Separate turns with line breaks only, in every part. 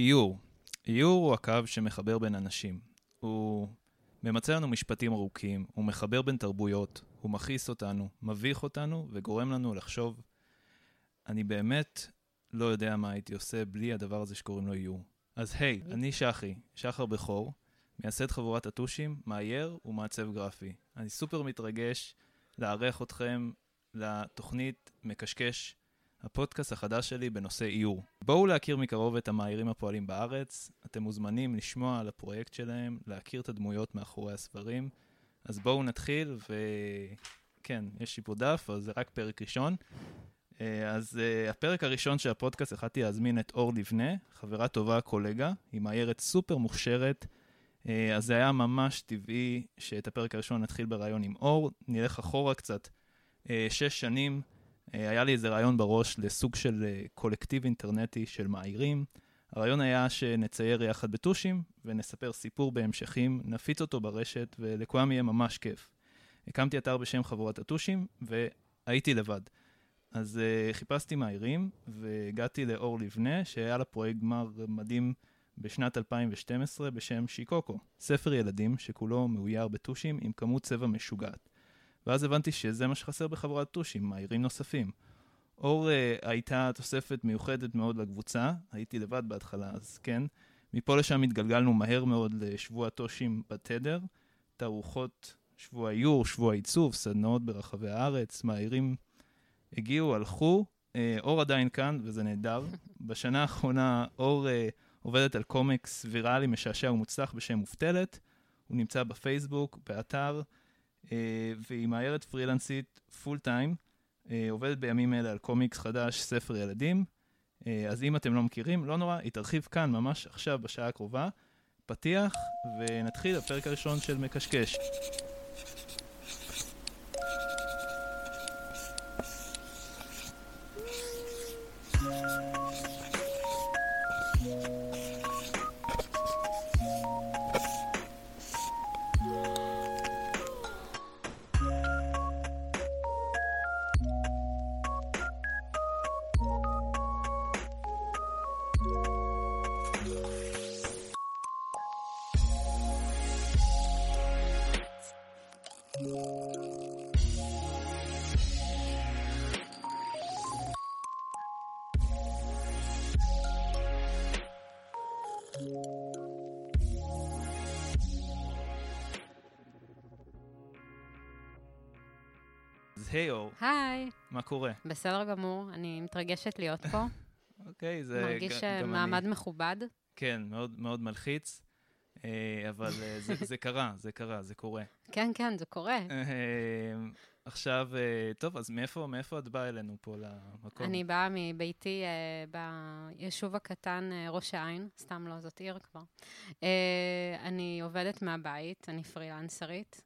איור. איור הוא הקו שמחבר בין אנשים. הוא ממצא לנו משפטים ארוכים, הוא מחבר בין תרבויות, הוא מכעיס אותנו, מביך אותנו וגורם לנו לחשוב, אני באמת לא יודע מה הייתי עושה בלי הדבר הזה שקוראים לו איור. אז היי, hey, אני שחי, שחר בכור, מייסד חבורת הטושים, מאייר ומעצב גרפי. אני סופר מתרגש לארח אתכם לתוכנית מקשקש, הפודקאסט החדש שלי בנושא איור. בואו להכיר מקרוב את המאיירים הפועלים בארץ, אתם מוזמנים לשמוע על הפרויקט שלהם, להכיר את הדמויות מאחורי הספרים. אז בואו נתחיל, וכן, יש לי פה דף, אז זה רק פרק ראשון. אה, אז uh, הפרק הראשון של הפודקאסט, החלטתי להזמין את אור לבנה, חברה טובה, קולגה, היא מאיירת סופר מוכשרת, uh, אז זה היה ממש טבעי שאת הפרק הראשון נתחיל בריאיון עם אור. נלך אחורה קצת, שש שנים, היה לי איזה רעיון בראש לסוג של uh, קולקטיב אינטרנטי של מאיירים. הרעיון היה שנצייר יחד בטושים ונספר סיפור בהמשכים, נפיץ אותו ברשת ולכולם יהיה ממש כיף. הקמתי אתר בשם חבורת הטושים והייתי לבד. אז uh, חיפשתי מאיירים והגעתי לאור לבנה, שהיה לה פרויקט גמר מדהים בשנת 2012 בשם שיקוקו, ספר ילדים שכולו מאויר בטושים עם כמות צבע משוגעת. ואז הבנתי שזה מה שחסר בחבורת טושים, מאיירים נוספים. אור uh, הייתה תוספת מיוחדת מאוד לקבוצה, הייתי לבד בהתחלה, אז כן. מפה לשם התגלגלנו מהר מאוד לשבוע טושים בתדר, תערוכות שבוע איור, שבוע עיצוב, סדנאות ברחבי הארץ, מאיירים הגיעו, הלכו, אה, אור עדיין כאן, וזה נהדר. בשנה האחרונה אור אה, עובדת על קומיקס ויראלי משעשע ומוצלח בשם מובטלת. הוא נמצא בפייסבוק, באתר, והיא מאיירת פרילנסית פול טיים. אה, עובדת בימים אלה על קומיקס חדש, ספר ילדים. אה, אז אם אתם לא מכירים, לא נורא, היא תרחיב כאן ממש עכשיו, בשעה הקרובה. פתיח, ונתחיל הפרק הראשון של מקשקש. קורה?
בסדר גמור, אני מתרגשת להיות פה.
אוקיי, זה...
מרגיש
גם
מעמד
אני.
מכובד.
כן, מאוד מאוד מלחיץ, אה, אבל אה, זה, זה קרה, זה קרה, זה קורה.
כן, כן, זה קורה.
אה, עכשיו, אה, טוב, אז מאיפה, מאיפה את באה אלינו פה למקום?
אני באה מביתי אה, ביישוב הקטן אה, ראש העין, סתם לא, זאת עיר כבר. אה, אני עובדת מהבית, אני פרילנסרית,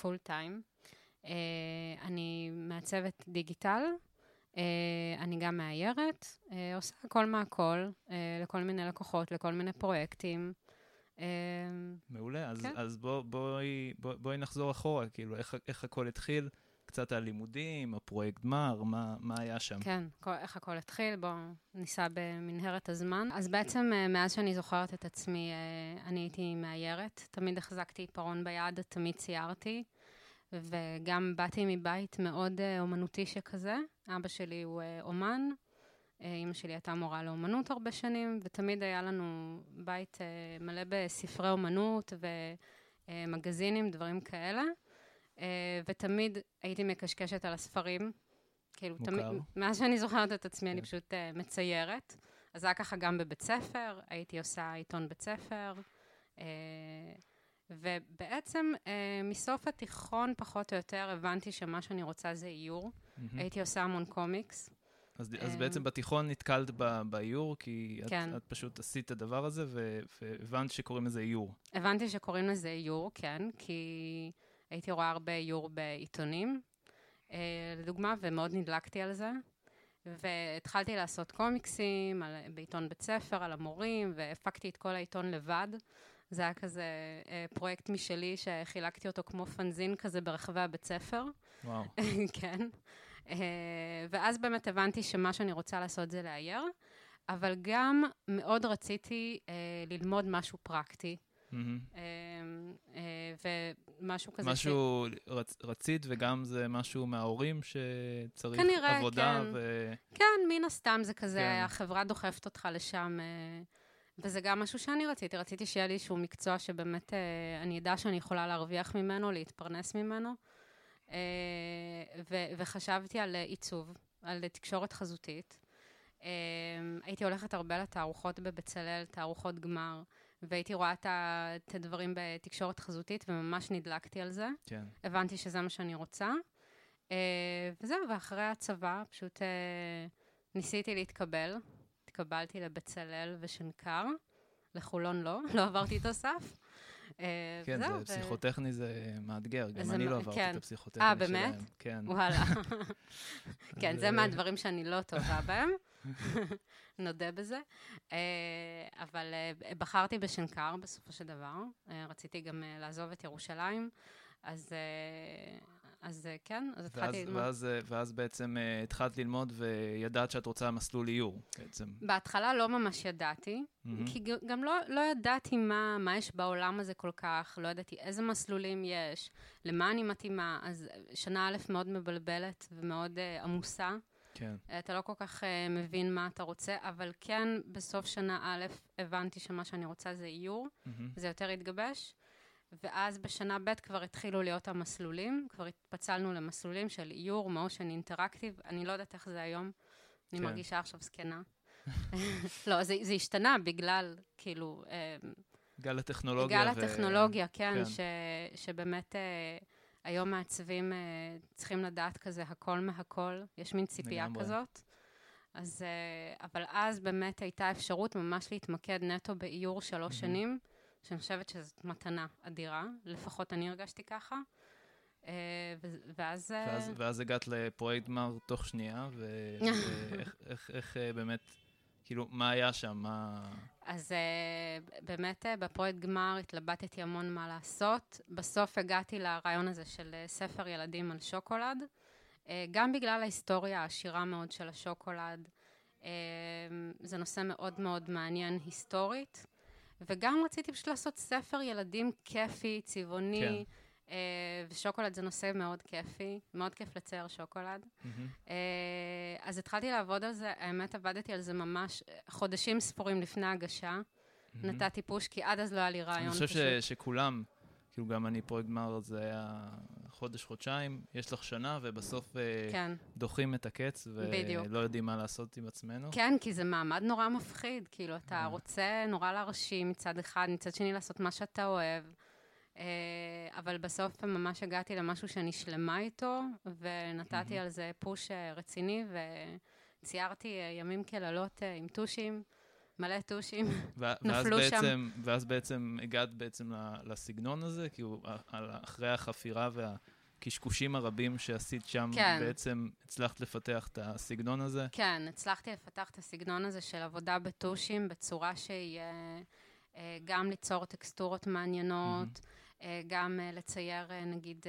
פול טיים. אני מעצבת דיגיטל, אה, אני גם מאיירת, אה, עושה הכל מהכל, אה, לכל מיני לקוחות, לכל מיני פרויקטים. אה,
מעולה, אז,
כן.
אז בוא, בואי, בוא, בואי נחזור אחורה, כאילו, איך, איך הכל התחיל, קצת הלימודים, הפרויקט גמר, מה, מה היה שם?
כן, כל, איך הכל התחיל, בואו ניסע במנהרת הזמן. אז בעצם, מאז שאני זוכרת את עצמי, אני הייתי מאיירת. תמיד החזקתי עיפרון ביד, תמיד ציירתי, וגם באתי מבית מאוד אה, אומנותי שכזה. אבא שלי הוא אה, אומן, אה, אימא שלי הייתה מורה לאומנות הרבה שנים, ותמיד היה לנו בית מלא בספרי אומנות ומגזינים, דברים כאלה. ותמיד הייתי מקשקשת על הספרים. כאילו,
מוכר.
תמיד, מאז שאני זוכרת את עצמי, אני
כן.
פשוט uh, מציירת. אז זה היה ככה גם בבית ספר, הייתי עושה עיתון בית ספר. Uh, ובעצם uh, מסוף התיכון, פחות או יותר, הבנתי שמה שאני רוצה זה איור.
מהמם.
הייתי עושה המון קומיקס.
אז, אז
אה,
בעצם בתיכון נתקלת באיור, כי את,
כן.
את פשוט עשית את הדבר הזה, ו- והבנת שקוראים לזה איור.
הבנתי שקוראים לזה איור, כן, כי הייתי רואה הרבה איור בעיתונים, אה, לדוגמה, ומאוד נדלקתי על זה. והתחלתי לעשות קומיקסים על, בעיתון בית ספר, על המורים, והפקתי את כל העיתון לבד. זה היה כזה אה, פרויקט משלי שחילקתי אותו כמו פנזין כזה ברחבי הבית ספר.
וואו.
כן. אה, ואז באמת הבנתי שמה שאני רוצה לעשות זה לאייר. אבל גם מאוד רציתי אה, ללמוד משהו פרקטי. אה, אה, ומשהו כזה
משהו רצ, רצית, וגם זה משהו מההורים שצריך
כנראה,
עבודה,
כן.
ו...
כן, מן הסתם זה כזה,
כן.
החברה דוחפת אותך לשם, אה, וזה גם משהו שאני רציתי. רציתי שיהיה לי איזשהו מקצוע שבאמת אה, אני אדע שאני יכולה להרוויח ממנו, להתפרנס ממנו. אה, ו- וחשבתי על אה, עיצוב, על תקשורת חזותית. הייתי הולכת הרבה לתערוכות בבצלאל, תערוכות גמר, והייתי רואה את הדברים בתקשורת חזותית, וממש נדלקתי על זה.
כן.
הבנתי שזה מה שאני רוצה. וזהו, ואחרי הצבא פשוט ניסיתי להתקבל. התקבלתי לבצלאל ושנקר, לחולון לא, לא עברתי את הסף. אה,
כן, זה
ו-
פסיכוטכני זה מאתגר, גם אני לא עברתי
כן.
את הפסיכוטכני
אה,
שלהם.
באמת?
כן.
וואלה. כן, זה
אה,
מהדברים שאני לא טובה בהם, נודה בזה. אה, אבל אה, בחרתי בשנקר בסופו של דבר. אה, רציתי גם אה, לעזוב את ירושלים, אז אה, אז אה, כן, אז
ואז,
התחלתי ללמוד.
ואז, אה, ואז בעצם אה, התחלת ללמוד וידעת שאת רוצה מסלול איור, בעצם.
בהתחלה לא ממש ידעתי,
מהמם.
כי גם לא, לא ידעתי מה, מה יש בעולם הזה כל כך, לא ידעתי איזה מסלולים יש, למה אני מתאימה, אז שנה א' מאוד מבלבלת ומאוד uh, עמוסה.
כן.
אתה לא כל כך uh, מבין מה אתה רוצה, אבל כן, בסוף שנה א' הבנתי שמה שאני רוצה זה איור,
מהמם.
זה יותר התגבש. ואז בשנה ב' כבר התחילו להיות המסלולים, כבר התפצלנו למסלולים של איור, מושן, אינטראקטיב, אני לא יודעת איך זה היום, אני
כן.
מרגישה עכשיו זקנה. לא, זה, זה השתנה בגלל, כאילו, אה,
גל הטכנולוגיה.
גל
ו-
הטכנולוגיה, כן,
כן.
ש, שבאמת אה, היום מעצבים אה, צריכים לדעת כזה הכל מהכל, יש מין ציפייה
לגמרי.
כזאת. אז, אה, אבל אז באמת הייתה אפשרות ממש להתמקד נטו באיור שלוש. שנים, שאני חושבת שזאת מתנה אדירה, לפחות אני הרגשתי ככה. אה, ואז... אה,
ואז, ואז הגעת לפרויקט גמר תוך שנייה, ואיך איך, איך, אה, באמת, כאילו, מה היה שם? מה...
אז uh, באמת בפרויקט גמר התלבטתי המון מה לעשות. בסוף הגעתי לרעיון הזה של uh, ספר ילדים על שוקולד, uh, גם בגלל ההיסטוריה העשירה מאוד של השוקולד. Uh, זה נושא מאוד מאוד מעניין היסטורית, וגם רציתי פשוט לעשות ספר ילדים כיפי, צבעוני. Uh, ושוקולד זה נושא מאוד כיפי, מאוד כיף לצייר שוקולד.
מהמם.
אה, אז התחלתי לעבוד על זה, האמת עבדתי על זה ממש אה, חודשים ספורים לפני ההגשה.
מהמם.
נתתי פוש, כי עד אז לא היה לי רעיון
אני. חושב ש, שכולם, כאילו גם אני פרויקט גמר, זה היה חודש, חודשיים, יש לך שנה, ובסוף אה,
כן,
דוחים את הקץ. ולא יודעים מה לעשות עם עצמנו.
כן, כי זה מעמד נורא מפחיד. כאילו, אתה
אה.
רוצה נורא להרשים מצד אחד, מצד שני לעשות מה שאתה אוהב. אה, אבל בסוף ממש הגעתי למשהו שאני שלמה איתו, ונתתי. על זה פוש רציני, וציירתי ימים כלילות עם טושים, מלא טושים.
ו- ואז
נפלו שם.
בעצם, ואז בעצם הגעת בעצם לסגנון הזה, כאילו, אחרי החפירה והקשקושים הרבים שעשית שם,
כן.
בעצם הצלחת לפתח את הסגנון הזה.
כן, הצלחתי לפתח את הסגנון הזה של עבודה בטושים בצורה שהיא אה, אה, גם ליצור טקסטורות מעניינות, אה, גם לצייר נגיד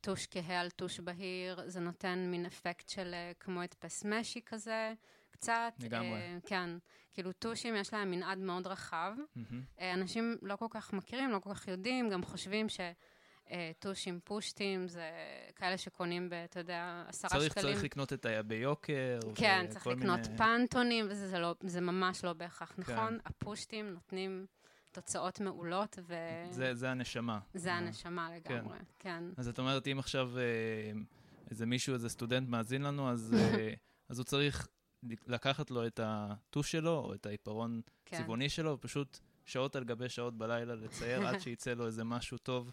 טוש כהה על טוש בהיר, זה נותן מין אפקט של כמו הדפס משי כזה, קצת.
לגמרי.
אה, כן, כאילו טושים יש להם מנעד מאוד רחב.
מהמם.
אה, אנשים לא כל כך מכירים, לא כל כך יודעים, גם חושבים ש... אה, טושים פושטים, זה כאלה שקונים ב, אתה יודע, עשרה
צריך,
שקלים.
צריך לקנות את ה... ביוקר.
כן, צריך לקנות
מיני...
פנטונים, וזה זה לא, זה ממש לא בהכרח
כן.
נכון. הפושטים נותנים תוצאות מעולות, וזה
זה, זה הנשמה. אה.
הנשמה לגמרי, כן.
אז את אומרת, אם עכשיו אה, איזה מישהו, איזה סטודנט מאזין לנו, אז, אז הוא צריך לקחת לו את הטוש שלו, או את העיפרון
כן.
צבעוני שלו, ופשוט שעות על גבי שעות בלילה לצייר עד שיצא לו איזה משהו טוב,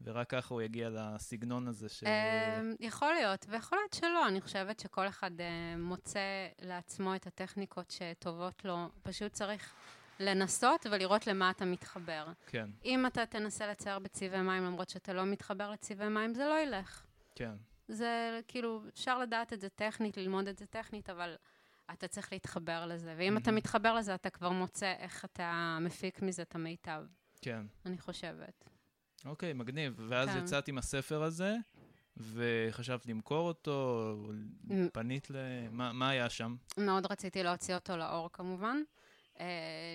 ורק ככה הוא יגיע לסגנון הזה ש...
אמ, יכול להיות, ויכול להיות שלא. אני חושבת שכל אחד אה, מוצא לעצמו את הטכניקות שטובות לו. פשוט צריך לנסות ולראות למה אתה מתחבר.
כן,
אם אתה תנסה לצייר בצבעי מים למרות שאתה לא מתחבר לצבעי מים, זה לא ילך.
כן,
זה כאילו, אפשר לדעת את זה טכנית, ללמוד את זה טכנית, אבל אתה צריך להתחבר לזה. ואם אתה
מהמם.
מתחבר לזה, אתה כבר מוצא איך אתה מפיק מזה את המיטב,
כן.
אני חושבת.
אוקיי, מגניב. ואז
כן.
יצאת עם הספר הזה, וחשבת למכור אותו, פנית ל... מה, מה היה שם?
מאוד רציתי להוציא אותו לאור כמובן. Uh,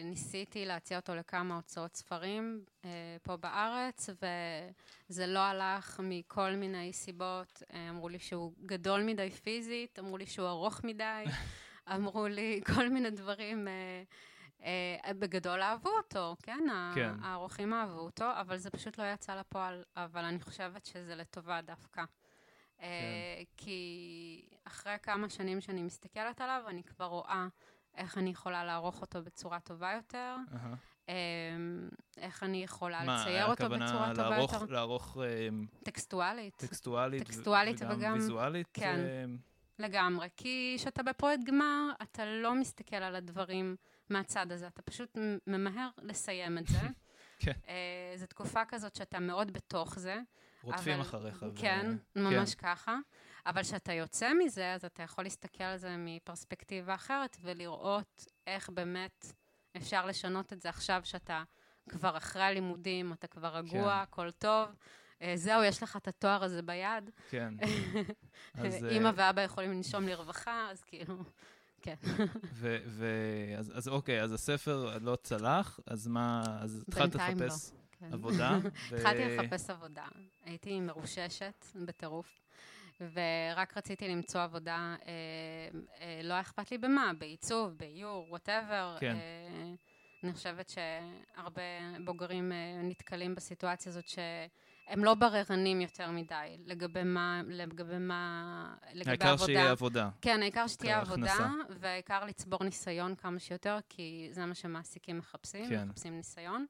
ניסיתי להציע אותו לכמה הוצאות ספרים uh, פה בארץ, וזה לא הלך מכל מיני סיבות. Uh, אמרו לי שהוא גדול מדי פיזית, אמרו לי שהוא ארוך מדי, אמרו לי כל מיני דברים. Uh, uh, בגדול אהבו אותו, כן? כן. העורכים אהבו אותו, אבל זה פשוט לא יצא לפועל, אבל אני חושבת שזה לטובה דווקא. כן. כי אחרי כמה שנים שאני מסתכלת עליו, אני כבר רואה איך אני יכולה לערוך אותו בצורה טובה יותר, uh-huh. איך אני יכולה מה, לצייר אותו בצורה טובה
לערוך,
יותר.
מה, לערוך...
טקסטואלית.
טקסטואלית.
טקסטואלית
וגם,
וגם
ויזואלית?
כן, לגמרי. כי כשאתה בפרויקט גמר, אתה לא מסתכל על הדברים מהצד הזה, אתה פשוט ממהר לסיים את זה. כן. Uh, זו תקופה כזאת שאתה מאוד בתוך זה.
רודפים אבל, אחריך.
כן, ו... ממש כן. ככה. אבל כשאתה יוצא מזה, אז אתה יכול להסתכל על זה מפרספקטיבה אחרת ולראות איך באמת אפשר לשנות את זה עכשיו שאתה כבר אחרי הלימודים, אתה כבר רגוע, כן. הכל טוב. אה, זהו, יש לך את התואר הזה ביד.
כן.
אז, אימא אה, ואבא יכולים לנשום לרווחה, אז כאילו, כן.
ו- ו- אז, אז אוקיי, אז הספר לא צלח, אז מה, אז התחלת לחפש לא, כן. עבודה?
התחלתי לחפש עבודה. הייתי מרוששת בטירוף. ורק רציתי למצוא עבודה, אה, אה, לא אכפת לי במה, בעיצוב, באיור, וואטאבר. כן. אה, אני חושבת שהרבה בוגרים אה, נתקלים בסיטואציה הזאת שהם לא בררנים יותר מדי לגבי מה, לגבי מה, לגבי
העיקר
עבודה.
העיקר שיהיה עבודה.
כן, העיקר שתהיה עבודה, והעיקר לצבור ניסיון כמה שיותר, כי זה מה שמעסיקים מחפשים, כן. מחפשים ניסיון.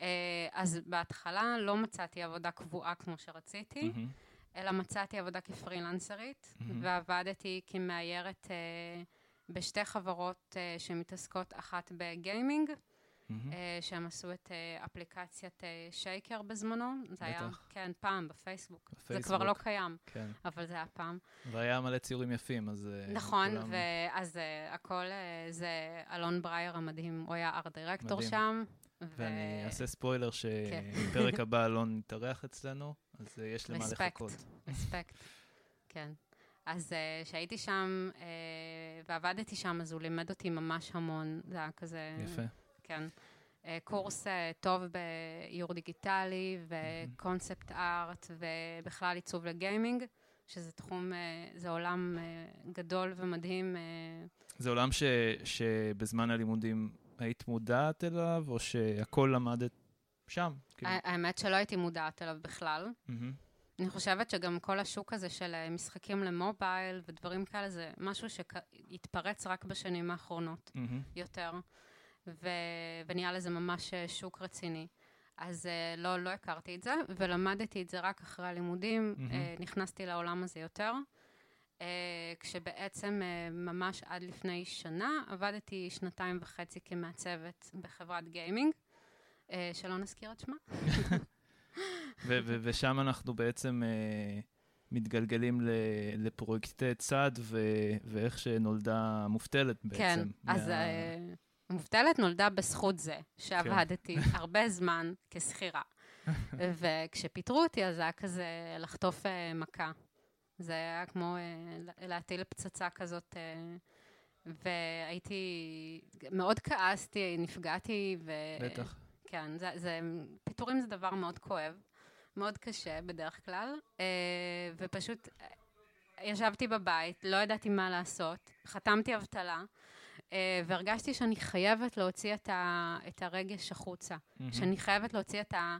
אה, אז בהתחלה לא מצאתי עבודה קבועה כמו שרציתי. Mm-hmm. אלא מצאתי עבודה כפרילנסרית, mm-hmm. ועבדתי כמאיירת uh, בשתי חברות uh, שמתעסקות, אחת בגיימינג, mm-hmm. uh, שהם עשו את uh, אפליקציית uh, שייקר בזמנו. זה בטח. היה, כן, פעם, בפייסבוק. בפייסבוק. זה כבר לא קיים, כן. אבל זה היה פעם.
והיה מלא ציורים יפים, אז...
נכון, כולם... ואז uh, הכל, uh, זה אלון ברייר המדהים, הוא היה ארט דירקטור שם.
ואני אעשה ספוילר שבפרק כן. הבא אלון יתארח אצלנו, אז uh, יש למה לחכות.
רספקט, כן. אז uh, כשהייתי שם uh, ועבדתי שם, אז הוא לימד אותי ממש המון. זה היה כזה...
יפה.
כן. Uh, קורס uh, טוב באיור דיגיטלי וקונספט ארט ובכלל עיצוב לגיימינג, שזה תחום, uh, זה עולם גדול ומדהים.
זה עולם ש, שבזמן הלימודים היית מודעת אליו, או שהכל למדת שם?
כאילו? האמת שלא הייתי מודעת אליו בכלל. אני חושבת שגם כל השוק הזה של אה, משחקים למובייל ודברים כאלה, זה משהו שהתפרץ רק בשנים האחרונות יותר, ו... ונהיה לזה ממש אה, שוק רציני. אז uh, לא, לא הכרתי את זה, ולמדתי את זה רק אחרי הלימודים, mm-hmm. נכנסתי לעולם הזה יותר. כשבעצם ממש עד לפני שנה עבדתי שנתיים וחצי כמעצבת בחברת גיימינג, שלא נזכיר את שמה.
ושם אנחנו בעצם uh, מתגלגלים לפרויקטי צד, ואיך שנולדה מובטלת בעצם.
כן, מה... אז uh, מובטלת נולדה בזכות זה, שעבדתי כן. הרבה זמן כשכירה. וכשפיטרו אותי, אז זה היה כזה לחטוף uh, מכה. זה היה כמו uh, להטיל פצצה כזאת, uh, והייתי, מאוד כעסתי, נפגעתי, ו...
בטח.
כן, זה, זה, פיטורים זה דבר מאוד כואב, מאוד קשה בדרך כלל, uh, ופשוט ישבתי בבית, לא ידעתי מה לעשות, חתמתי אבטלה. Uh, והרגשתי שאני חייבת להוציא את, ה, את הרגש החוצה, mm-hmm. שאני חייבת להוציא את, ה,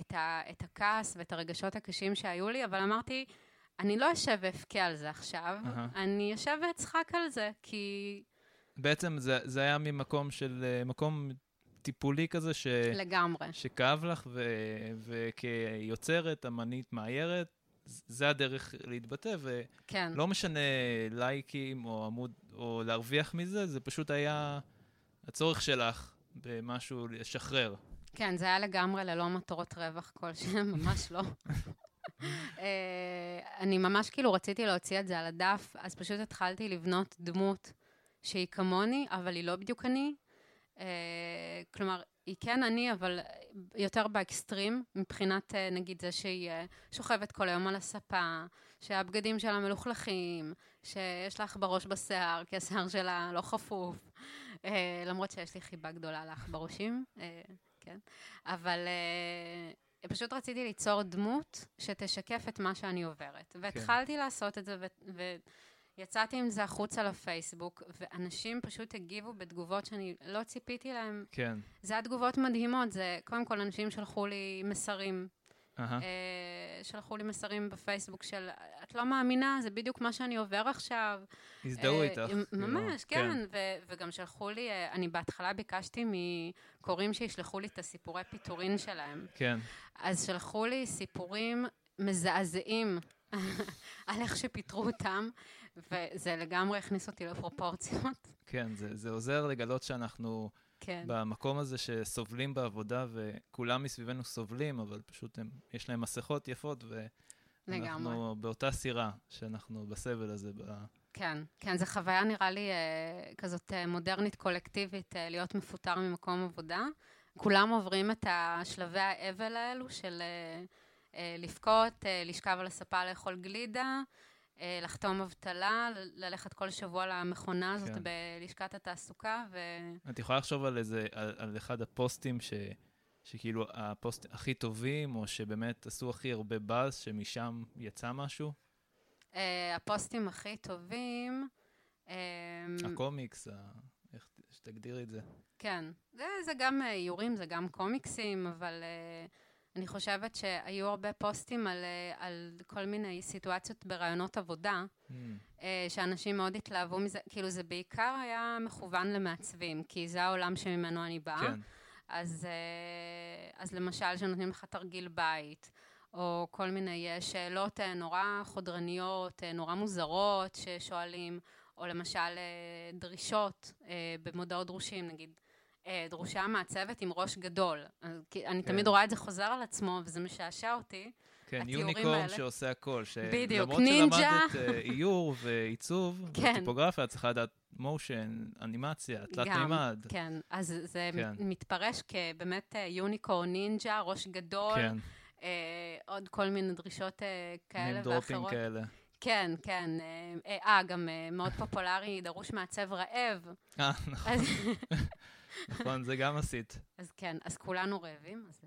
את, ה, את הכעס ואת הרגשות הקשים שהיו לי, אבל אמרתי, אני לא אשב ואבכה על זה עכשיו, uh-huh. אני אשב ואצחק על זה, כי...
בעצם זה, זה היה ממקום של, אה, מקום טיפולי כזה, ש...
לגמרי.
שכאב לך, ו... וכיוצרת, אמנית, מאיירת, זה הדרך להתבטא, ולא כן. משנה לייקים או עמוד, או להרוויח מזה, זה פשוט היה הצורך שלך במשהו לשחרר.
כן, זה היה לגמרי ללא מטרות רווח כלשהן, ממש לא. אה, אני ממש כאילו רציתי להוציא את זה על הדף, אז פשוט התחלתי לבנות דמות שהיא כמוני, אבל היא לא בדיוק אני. Uh, כלומר, היא כן אני, אבל יותר באקסטרים, מבחינת אה, נגיד זה שהיא אה, שוכבת כל היום על הספה, שהבגדים שלה מלוכלכים, שיש לה עכברוש בשיער, כי השיער שלה לא חפוף, אה, למרות שיש לי חיבה גדולה לעכברושים, כן, אבל פשוט רציתי ליצור דמות שתשקף את מה שאני עוברת. כן. והתחלתי כן. לעשות את זה, ו... יצאתי עם זה החוצה לפייסבוק, ואנשים פשוט הגיבו בתגובות שאני לא ציפיתי להם.
כן.
זה היה תגובות מדהימות, זה קודם כל אנשים שלחו לי מסרים. Uh-huh. שלחו לי מסרים בפייסבוק של, את לא מאמינה, זה בדיוק מה שאני עובר עכשיו.
הזדהו uh, איתך.
ממש, כן, כן. ו- וגם שלחו לי, uh, אני בהתחלה ביקשתי מקוראים שישלחו לי את הסיפורי פיטורין שלהם.
כן.
אז שלחו לי סיפורים מזעזעים על איך שפיטרו אותם, וזה לגמרי הכניס אותי לפרופורציות.
כן, זה, זה עוזר לגלות שאנחנו כן. במקום הזה שסובלים בעבודה, וכולם מסביבנו סובלים, אבל פשוט הם, יש להם מסכות יפות, ואנחנו לגמרי. באותה סירה, שאנחנו בסבל הזה. ב...
כן, כן, זו חוויה נראה לי אה, כזאת אה, מודרנית קולקטיבית, אה, להיות מפוטר ממקום עבודה. כולם עוברים את השלבי האבל האלו של אה, אה, לבכות, אה, לשכב על הספה לאכול גלידה. אה, לחתום אבטלה, ללכת כל שבוע למכונה הזאת כן. בלשכת התעסוקה. ו...
את יכולה לחשוב על איזה, על, על אחד הפוסטים ש, שכאילו הפוסט הכי טובים, או שבאמת עשו הכי הרבה באז, שמשם יצא משהו?
Uh, הפוסטים הכי טובים...
Um, הקומיקס, ה... איך שתגדירי את זה.
כן, זה, זה גם איורים, זה גם קומיקסים, אבל... Uh, אני חושבת שהיו הרבה פוסטים על, אה, על כל מיני סיטואציות ברעיונות עבודה, mm. אה, שאנשים מאוד התלהבו מזה, כאילו זה בעיקר היה מכוון למעצבים, כי זה העולם שממנו אני באה. כן. אז, אה, אז למשל, שנותנים לך תרגיל בית, או כל מיני שאלות נורא חודרניות, נורא מוזרות ששואלים, או למשל דרישות במודעות דרושים, נגיד, דרושה מעצבת עם ראש גדול. אני כן. תמיד רואה את זה חוזר על עצמו, וזה משעשע אותי.
כן, יוניקורן שעושה הכל. ש...
בדיוק, נינג'ה.
למרות שלמדת uh, איור ועיצוב, כן. וטיפוגרפיה, את צריכה לדעת מושן, אנימציה, תלת מימד.
כן, אז זה כן. מתפרש כבאמת יוניקורן נינג'ה, ראש גדול, כן. uh, עוד כל מיני דרישות uh, כאלה ואחרות.
כאלה.
כן, כן. אה, גם מאוד פופולרי, דרוש מעצב רעב.
אה, נכון. נכון, זה גם עשית.
אז כן, אז כולנו רעבים, אז,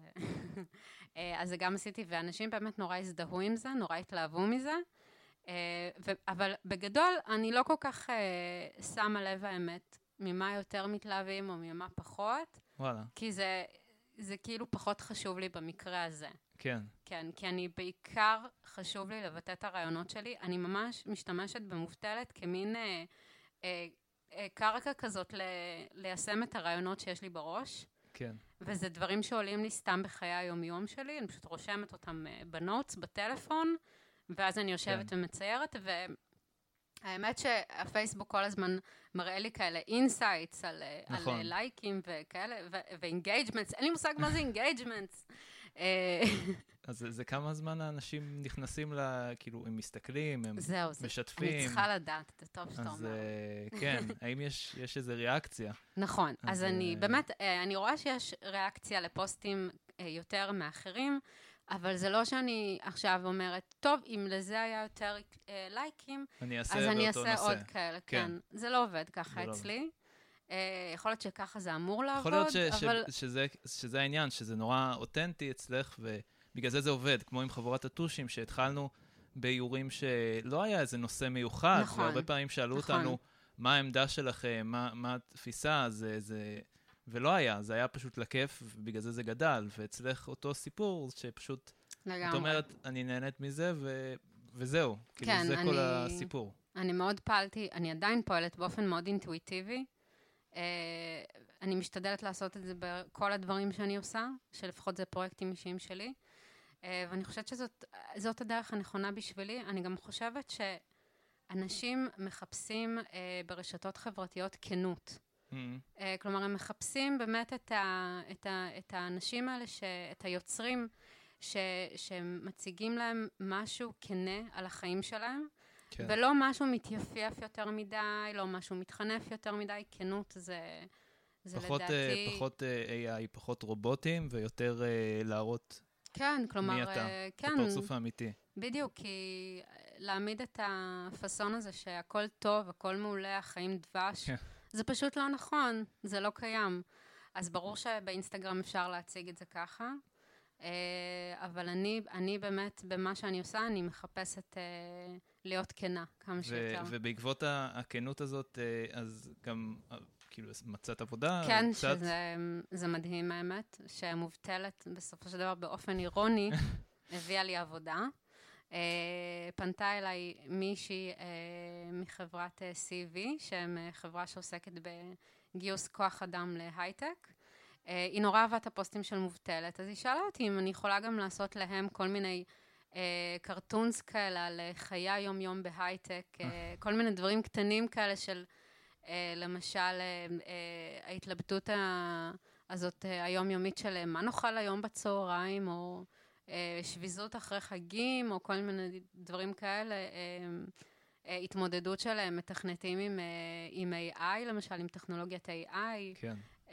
אה, אז זה גם עשיתי, ואנשים באמת נורא הזדהו עם זה, נורא התלהבו מזה. אה, ו- אבל בגדול, אני לא כל כך uh, שמה לב האמת, ממה יותר מתלהבים או ממה פחות.
וואלה.
כי זה, זה כאילו פחות חשוב לי במקרה הזה.
כן.
כן, כי אני בעיקר, חשוב לי לבטא את הרעיונות שלי. אני ממש משתמשת במובטלת כמין... Uh, אה, קרקע כזאת ל- ליישם את הרעיונות שיש לי בראש.
כן.
וזה דברים שעולים לי סתם בחיי היומיום שלי, אני פשוט רושמת אותם אה, ב notes, בטלפון, ואז אני יושבת כן. ומציירת, והאמת שהפייסבוק כל הזמן מראה לי כאלה insights על, אה, נכון. על לייקים וכאלה, ו engagements, אין לי מושג מה זה engagements.
אז זה, כמה זמן האנשים נכנסים ל... כאילו, הם מסתכלים, הם
זהו,
משתפים.
זהו, אני צריכה לדעת, זה טוב שאתה אומר. אז
uh, כן, האם יש, יש איזו ריאקציה?
נכון, אז, אז אני uh... באמת, uh, אני רואה שיש ריאקציה לפוסטים יותר מאחרים, אבל זה לא שאני עכשיו אומרת, טוב, אם לזה היה יותר לייקים,
אני אז
אני אעשה עוד כאלה, כן. כן. זה לא עובד ככה לא אצלי. לא יכול להיות שככה זה אמור לעבוד,
יכול להיות ש- אבל... ש- שזה, שזה העניין, שזה נורא אותנטי אצלך, ו... בגלל זה זה עובד, כמו עם חבורת הטושים, שהתחלנו באיורים שלא היה איזה נושא מיוחד, נכון, והרבה פעמים שאלו נכון. אותנו, מה העמדה שלכם, מה, מה התפיסה, זה, זה... ולא היה, זה היה פשוט לכיף, ובגלל זה זה גדל, ואצלך אותו סיפור, שפשוט... לגמרי. את אומרת, אני נהנית מזה, ו... וזהו. כאילו, כן, כאילו, זה אני... כל הסיפור.
אני מאוד פעלתי, אני עדיין פועלת באופן מאוד אינטואיטיבי. Uh, אני משתדלת לעשות את זה בכל הדברים שאני עושה, שלפחות זה פרויקטים אישיים שלי. אה, ואני חושבת שזאת הדרך הנכונה בשבילי. אני גם חושבת שאנשים מחפשים אה, ברשתות חברתיות כנות. Mm-hmm. אה, כלומר, הם מחפשים באמת את, ה, את, ה, את האנשים האלה, ש, את היוצרים, ש, שמציגים להם משהו כנה על החיים שלהם, כן. ולא משהו מתייפייף יותר מדי, לא משהו מתחנף יותר מדי. כנות זה, זה
פחות,
לדעתי...
פחות AI, פחות רובוטים, ויותר להראות
כן, כלומר,
מי אתה,
אה,
את
כן,
הפרצוף האמיתי.
בדיוק, כי להעמיד את הפאסון הזה שהכל טוב, הכל מעולה, החיים דבש,
כן.
זה פשוט לא נכון, זה לא קיים. אז ברור שבאינסטגרם אפשר להציג את זה ככה, אה, אבל אני, אני באמת, במה שאני עושה, אני מחפשת אה, להיות כנה כמה
ו-
שיותר.
ובעקבות הכנות הזאת, אה, אז גם, אה, כאילו, מצאת עבודה?
כן,
קצת?
שזה זה מדהים האמת, שמובטלת בסופו של דבר באופן אירוני, הביאה לי עבודה. Uh, פנתה אליי מישהי uh, מחברת uh, CV, שהם uh, חברה שעוסקת בגיוס כוח אדם להייטק. Uh, היא נורא אהבה את הפוסטים של מובטלת, אז היא שאלה אותי אם אני יכולה גם לעשות להם כל מיני קרטונס uh, כאלה על חיי היום-יום בהייטק, uh, כל מיני דברים קטנים כאלה של... Uh, למשל, uh, uh, ההתלבטות ה- הזאת uh, היומיומית של uh, מה נאכל היום בצהריים, או uh, שביזות אחרי חגים, או כל מיני דברים כאלה. uh, uh, התמודדות של uh, מתכנתים עם, uh, עם AI, למשל, עם טכנולוגיית AI,
כן.
uh,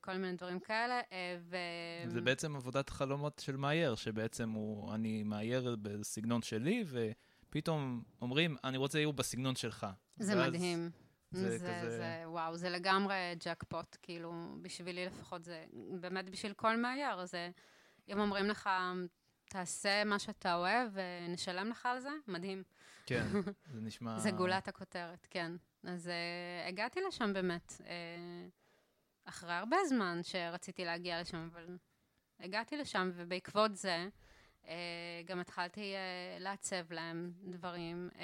כל מיני דברים כאלה. ו...
זה בעצם עבודת חלומות של מאייר, שבעצם הוא, אני מאייר בסגנון שלי, ופתאום אומרים, אני רוצה עיר בסגנון שלך.
זה
ואז
מדהים.
זה
זה, זה,
כזה-
זה, וואו, זה לגמרי ג'קפוט, כאילו, בשבילי לפחות זה, באמת בשביל כל מאייר, זה, אם אומרים לך, תעשה מה שאתה אוהב ונשלם לך על זה, מדהים.
כן, זה נשמע...
זה גולת הכותרת, כן. אז uh, הגעתי לשם באמת, uh, אחרי הרבה זמן שרציתי להגיע לשם, אבל הגעתי לשם, ובעקבות זה, גם התחלתי uh, לעצב להם דברים, uh,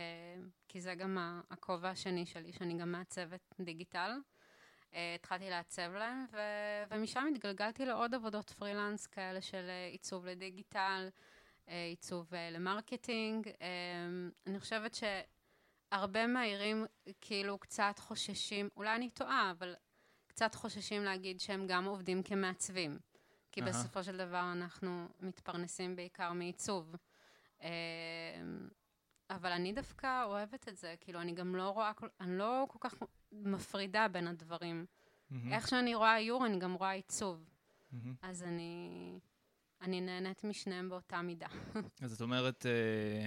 כי זה גם הכובע השני שלי, שאני גם מעצבת דיגיטל. התחלתי לעצב להם, ו- ומשם התגלגלתי לעוד עבודות פרילנס כאלה של עיצוב לדיגיטל, עיצוב ל marketing. אני חושבת שהרבה מהמאיירים כאילו קצת חוששים, אולי אני טועה, אבל קצת חוששים להגיד שהם גם עובדים כמעצבים. כי
אהה.
בסופו של דבר אנחנו מתפרנסים בעיקר מעיצוב. אה, אבל אני דווקא אוהבת את זה, כאילו, אני גם לא רואה, אני לא כל כך מפרידה בין הדברים.
מהמם,
איך שאני רואה איור, אני גם רואה עיצוב.
מהמם.
אז אני, אני נהנית משניהם באותה מידה.
אז את אומרת, אה,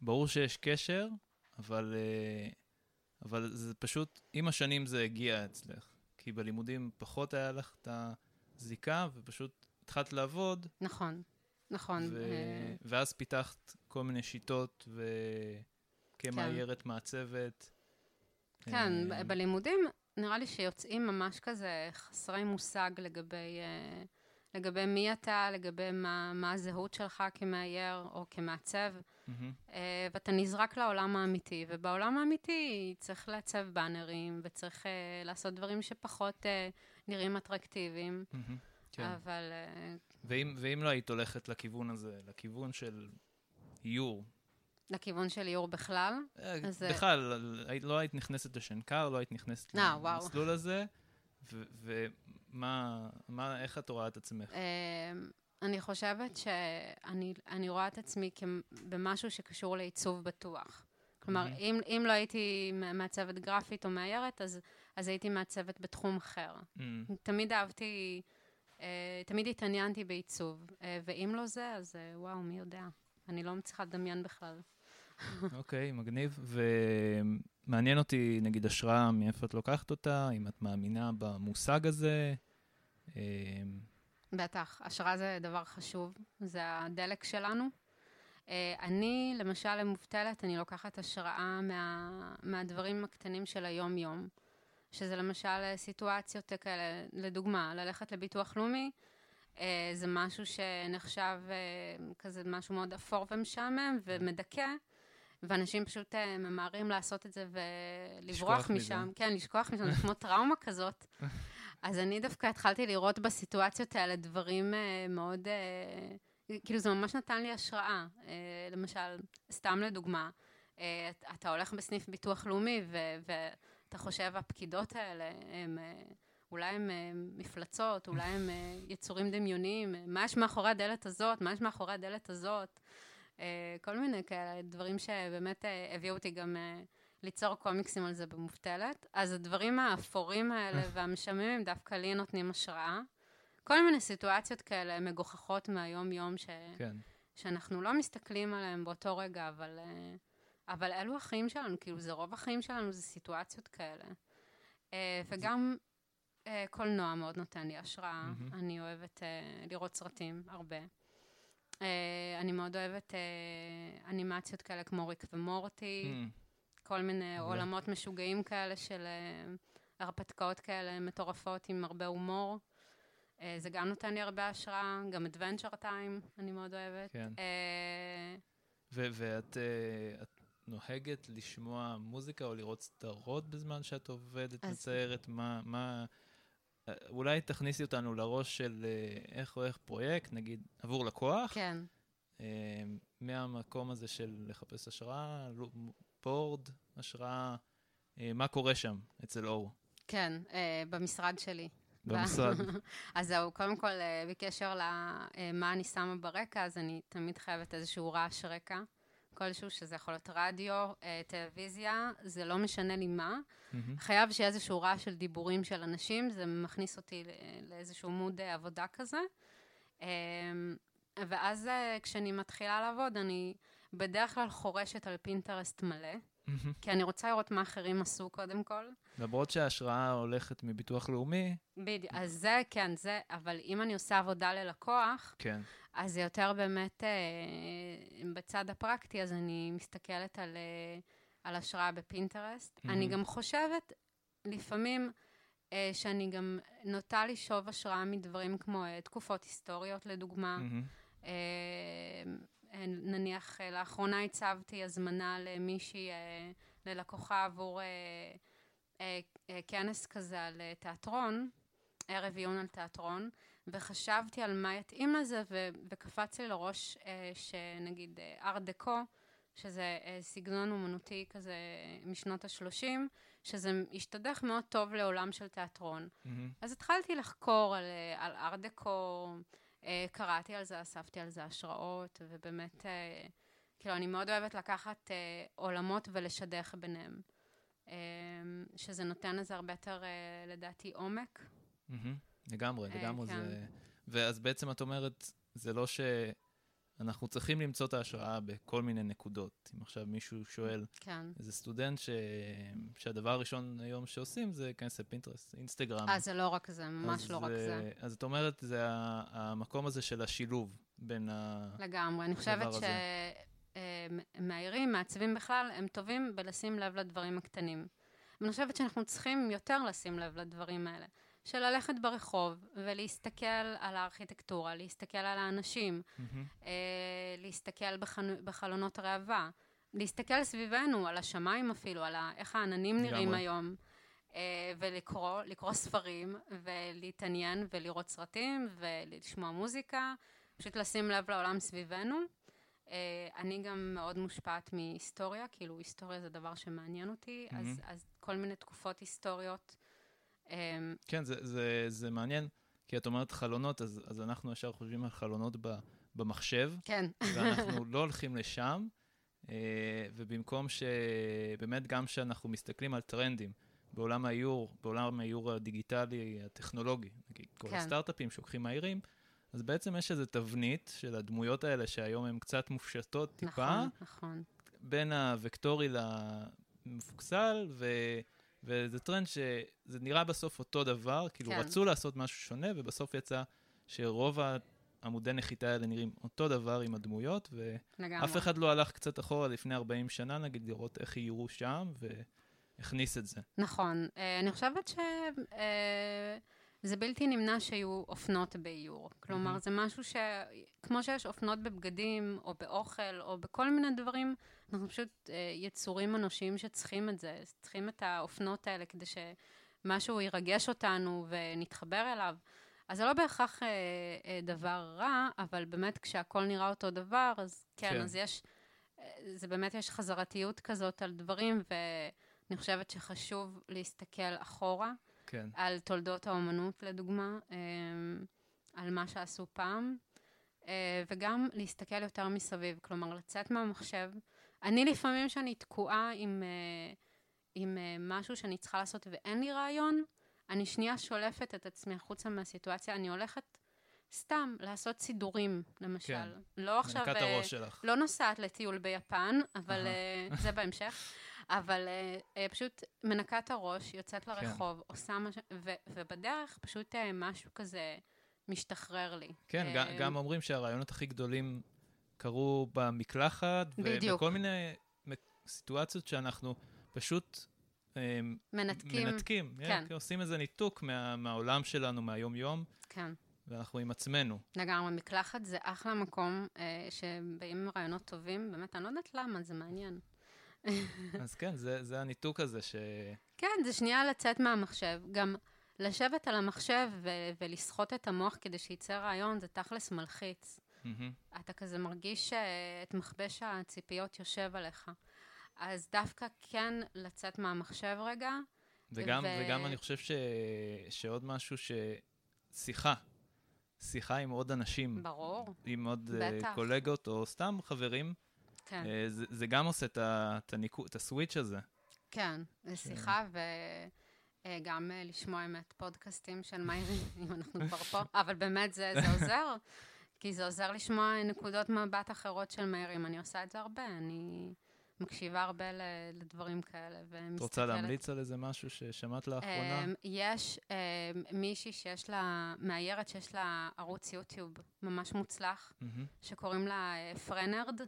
ברור שיש קשר, אבל, אה, אבל זה פשוט, עם השנים זה הגיע אצלך. כי בלימודים פחות היה לך את הזיקה, ופשוט התחלת לעבוד,
נכון, נכון.
ו...
אה,
ואז פיתחת כל מיני שיטות, וכמאיירת מעצבת.
כן,
אה,
ב- בלימודים נראה לי שיוצאים ממש כזה חסרי מושג לגבי, אה, לגבי מי אתה, לגבי מה, מה הזהות שלך כמאייר או כמעצב, אה, ואתה נזרק לעולם האמיתי, ובעולם האמיתי צריך לעצב באנרים, וצריך אה, לעשות דברים שפחות אה, נראים אטרקטיביים,
כן.
אבל אה,
ואם, ואם לא היית הולכת לכיוון הזה, לכיוון של איור,
לכיוון של איור בכלל,
אה,
אז, אה,
בכלל, לא היית נכנסת לשנקר, לא היית נכנסת
וואו.
למסלול הזה, ו- ומה, מה, איך את רואה את עצמך?
אני חושבת שאני אני רואה את עצמי במשהו שקשור לעיצוב בטוח. כלומר. אם, אם לא הייתי מעצבת גרפית או מאיירת, אז, אז הייתי מעצבת בתחום אחר.
אמ,
תמיד אהבתי, אה, תמיד התעניינתי בעיצוב, אה, ואם לא זה, אז אה, וואו, מי יודע. אני לא מצליחה לדמיין בכלל.
אוקיי, מגניב. ומעניין אותי, נגיד, השראה, מאיפה את לוקחת אותה, אם את מאמינה במושג הזה.
בטח, השראה זה דבר חשוב, זה הדלק שלנו. אני, למשל, למובטלת, אני לוקחת השראה מה, מהדברים הקטנים של היום-יום, שזה למשל אה, סיטואציות כאלה, לדוגמה, ללכת לביטוח לאומי, אה, זה משהו שנחשב אה, כזה משהו מאוד אפור ומשעמם ומדכא, ואנשים פשוט אה, ממהרים לעשות את זה ולברוח
לשכוח מזה.
משם. כן, לשכוח משם, זה כמו טראומה כזאת. אז אני דווקא התחלתי לראות בסיטואציות האלה דברים אה, מאוד, אה, כאילו זה ממש נתן לי השראה. אה, למשל, סתם לדוגמה, אה, אתה- אתה הולך בסניף ביטוח לאומי ו- ואתה חושב, הפקידות האלה, הם, אה, אולי הם אה, מפלצות, אולי הם אה, יצורים דמיוניים, מה יש מאחורי הדלת הזאת, מה יש מאחורי הדלת הזאת. כל מיני כאלה דברים שבאמת הביאו אותי גם ליצור קומיקסים על זה במובטלת. אז הדברים האפורים האלה והמשעממים דווקא לי נותנים השראה. כל מיני סיטואציות כאלה מגוחכות מהיום-יום, ש...
כן.
שאנחנו לא מסתכלים עליהם באותו רגע, אבל, אה, אבל אלו החיים שלנו, כאילו זה רוב החיים שלנו, זה סיטואציות כאלה. אה, וגם אה, קולנוע מאוד נותן לי השראה. אני אוהבת לראות סרטים, הרבה. אני מאוד אוהבת אנימציות כאלה כמו ריק ומורטי. כל מיני. עולמות משוגעים כאלה של אה, הרפתקאות כאלה מטורפות עם הרבה הומור. אה, זה גם נותן לי הרבה השראה, גם Adventure Time אני מאוד אוהבת.
כן.
אה,
ואת אה, את נוהגת לשמוע מוזיקה או לראות סדרות בזמן שאת עובדת,
אז-
מציירת? מה, מה... אה, אולי תכניסי אותנו לראש של אה, איך הולך פרויקט, נגיד עבור לקוח,
כן,
אה, מהמקום הזה של לחפש השראה, בורד, השראה, אה, מה קורה שם אצל אור
כן, אה, במשרד שלי.
במשרד?
אז זהו, קודם כל, אה, בקשר למה אני שמה ברקע, אז אני תמיד חייבת איזשהו רעש רקע. כלשהו, שזה יכול להיות רדיו, אה, טלוויזיה, זה לא משנה לי מה.
מהמם.
חייב שיהיה איזשהו רעש של דיבורים של אנשים, זה מכניס אותי לאיזשהו מוד אה, עבודה כזה. אמ, ואז אה, כשאני מתחילה לעבוד, אני בדרך כלל חורשת על פינטרסט מלא,
מהמם.
כי אני רוצה לראות מה אחרים עשו קודם כל.
למרות שההשראה הולכת מביטוח לאומי,
בדיוק, אז זה, כן, זה, אבל אם אני עושה עבודה ללקוח,
כן.
אז זה יותר באמת אה, בצד הפרקטי, אז אני מסתכלת על, אה, על השראה בפינטרסט.
מהמם.
אני גם חושבת לפעמים אה, שאני גם נוטה לשאוב השראה מדברים כמו תקופות היסטוריות, לדוגמה. אה, נניח, לאחרונה הצבתי הזמנה למישהי, ללקוחה עבור כנס כזה על תיאטרון, ערב עיון על תיאטרון, וחשבתי על מה יתאים לזה, ו- וקפץ לי לראש אה, שנגיד ארט דקו, שזה אה, סגנון אומנותי כזה משנות ה-30, שזה השתדך מאוד טוב לעולם של תיאטרון.
מהמם.
אז התחלתי לחקור על, אה, ארט דקו, אה, קראתי על זה, אספתי על זה השראות, ובאמת, אה, כאילו, אני מאוד אוהבת לקחת אה, עולמות ולשדך ביניהם. אה, שזה נותן לזה הרבה יותר, אה, לדעתי, עומק.
מהמם. לגמרי,
אה,
לגמרי
כן.
זה... ואז בעצם את אומרת, זה לא שאנחנו צריכים למצוא את ההשראה בכל מיני נקודות. אם עכשיו מישהו שואל,
כן.
איזה סטודנט ש... שהדבר הראשון היום שעושים זה להיכנס לפינטרסט, אינסטגרם.
אה, זה לא רק זה, ממש
אז,
לא רק זה.
אז את אומרת, זה המקום הזה של השילוב בין ה...
לגמרי. אני חושבת. שמאיירים, מעצבים בכלל, הם טובים בלשים לב לדברים הקטנים. ואני חושבת שאנחנו צריכים יותר לשים לב לדברים האלה. של ללכת ברחוב ולהסתכל על הארכיטקטורה, להסתכל על האנשים. אה, להסתכל בחנו, בחלונות ראווה, להסתכל סביבנו, על השמיים אפילו, על ה, איך העננים נראים
לגמרי.
היום, אה, ולקרוא, לקרוא ספרים, ולהתעניין ולראות סרטים, ולשמוע מוזיקה, פשוט לשים לב לעולם סביבנו. אה, אני גם מאוד מושפעת מהיסטוריה, כאילו היסטוריה זה דבר שמעניין אותי, אז,
מהמם.
אז כל מיני תקופות היסטוריות. אה,
כן, זה, זה, זה מעניין, כי את אומרת חלונות, אז, אז אנחנו ישר חושבים על חלונות ב, במחשב,
כן,
ואנחנו לא הולכים לשם, אה, ובמקום שבאמת גם כשאנחנו מסתכלים על טרנדים בעולם האיור, בעולם האיור הדיגיטלי, הטכנולוגי, נגיד כל
כן.
הסטארט-אפים שלוקחים מהעירים, אז בעצם יש איזו תבנית של הדמויות האלה שהיום הן קצת מופשטות טיפה,
נכון, נכון.
בין הוקטורי למפוקסל, ו... וזה טרנד שזה נראה בסוף אותו דבר, כאילו
כן.
רצו לעשות משהו שונה, ובסוף יצא שרוב העמודי נחיתה האלה נראים אותו דבר עם הדמויות. ואף אחד לא הלך קצת אחורה לפני 40 שנה, נגיד, לראות איך יראו שם, והכניס את זה.
נכון. אה, אני חושבת שזה בלתי נמנע שיהיו אופנות באיור. כלומר,
מהמם.
זה משהו ש... כמו שיש אופנות בבגדים, או באוכל, או בכל מיני דברים, אנחנו פשוט אה, יצורים אנושיים שצריכים את זה. צריכים את האופנות האלה כדי שמשהו ירגש אותנו ונתחבר אליו. אז זה לא בהכרח אה, אה, דבר רע, אבל באמת כשהכול נראה אותו דבר, אז כן,
כן.
אז יש... אה, זה באמת, יש חזרתיות כזאת על דברים, ואני חושבת שחשוב להסתכל אחורה
כן.
על תולדות האומנות, לדוגמה, אמ, על מה שעשו פעם, אה, וגם להסתכל יותר מסביב, כלומר, לצאת מהמחשב. אני לפעמים, שאני תקועה עם, אה, עם uh, משהו שאני צריכה לעשות ואין לי רעיון, אני שנייה שולפת את עצמי החוצה מהסיטואציה, אני הולכת סתם לעשות סידורים, למשל.
כן.
לא עכשיו...
מנקת
אה,
הראש שלך.
לא נוסעת לטיול ביפן, אבל
אהה.
uh, זה בהמשך. אבל uh, פשוט מנקה את הראש, יוצאת
כן.
לרחוב, עושה משהו, ו- ובדרך פשוט uh, משהו כזה משתחרר לי.
כן,
אה,
גם- גם אומרים שהרעיונות הכי גדולים קרו במקלחת,
בדיוק.
ובכל מיני סיטואציות שאנחנו פשוט אה,
מנתקים.
מנתקים.
כן.
כן. עושים איזה ניתוק מה- מהעולם שלנו, מהיום-יום,
כן,
ואנחנו עם עצמנו.
לגמרי. מקלחת זה אחלה מקום אה, שבאים עם רעיונות טובים. באמת, אני לא יודעת למה, זה מעניין.
אז כן, זה, זה הניתוק הזה ש...
כן, זה שנייה לצאת מהמחשב. גם לשבת על המחשב ו- ולסחוט את המוח כדי שיצא רעיון, זה תכלס מלחיץ.
מהמם.
אתה כזה מרגיש אה, את מכבש הציפיות יושב עליך. אז דווקא כן לצאת מהמחשב רגע.
וגם,
ו-
וגם אני חושב ש... שעוד משהו ש... שיחה. שיחה עם עוד אנשים.
ברור,
עם עוד
בטח.
בטח. קולגות או סתם חברים.
כן.
אה, זה, זה גם עושה את, ה, את, הניקו, את הסוויץ' הזה.
כן, זה שיחה וגם לשמוע אמת פודקאסטים של מאירי, אם אנחנו כבר פה, אבל באמת זה, זה עוזר, כי זה עוזר לשמוע נקודות מבט אחרות של מאירים. אני עושה את זה הרבה, אני מקשיבה הרבה לדברים כאלה ומסתכלת.
את רוצה להמליץ על איזה משהו ששמעת לאחרונה?
אמ, יש אמ, מישהי שיש לה, מאיירת שיש לה ערוץ יוטיוב ממש מוצלח. שקוראים לה אה, פרנרד.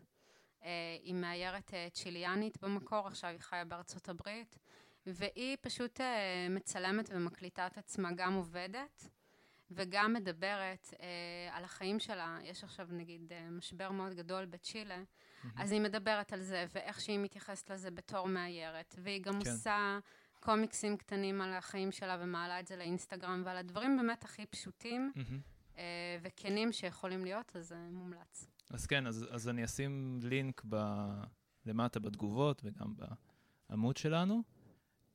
אה, היא מאיירת אה, צ'יליאנית במקור, עכשיו היא חיה בארצות הברית, והיא פשוט אה, מצלמת ומקליטה את עצמה, גם עובדת וגם מדברת אה, על החיים שלה. יש עכשיו נגיד אה, משבר מאוד גדול בצ'ילה, אז היא מדברת על זה ואיך שהיא מתייחסת לזה בתור מאיירת, והיא גם
כן.
עושה קומיקסים קטנים על החיים שלה ומעלה את זה לאינסטגרם ועל הדברים באמת הכי פשוטים
מהמם.
אה, וכנים שיכולים להיות, אז זה מומלץ.
אז כן, אז, אז אני אשים לינק ב, למטה בתגובות וגם בעמוד שלנו.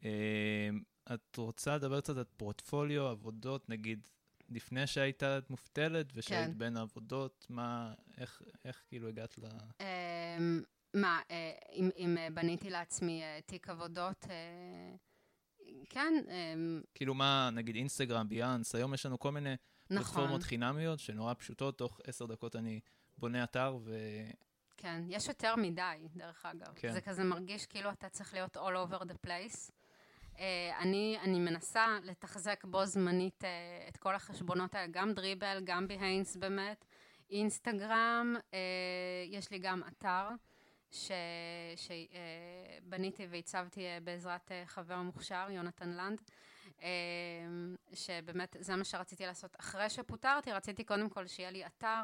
אה, את רוצה לדבר קצת על פורטפוליו, עבודות, נגיד, לפני שהיית מובטלת ושהיית
כן.
בין העבודות, מה, איך, איך כאילו הגעת ל...
אמ, מה, אה, אם, אם אה, בניתי לעצמי אה, תיק עבודות, כן, אמ,
כאילו מה, נגיד אינסטגרם, ביאנס, היום יש לנו כל מיני
נכון,
פלטפורמות חינמיות שנורא פשוטות, תוך עשר דקות אני בונה אתר ו...
כן, יש יותר מדי, דרך אגב.
כן.
זה כזה מרגיש כאילו אתה צריך להיות all over the place. אה, אני, אני מנסה לתחזק בו זמנית אה, את כל החשבונות האלה, גם דריבל, גם בהיינס באמת, אינסטגרם, אה, יש לי גם אתר שבניתי והצבתי בעזרת חבר מוכשר, יונתן לנד. שבאמת זה מה שרציתי לעשות. אחרי שפוטרתי, רציתי קודם כל שיהיה לי אתר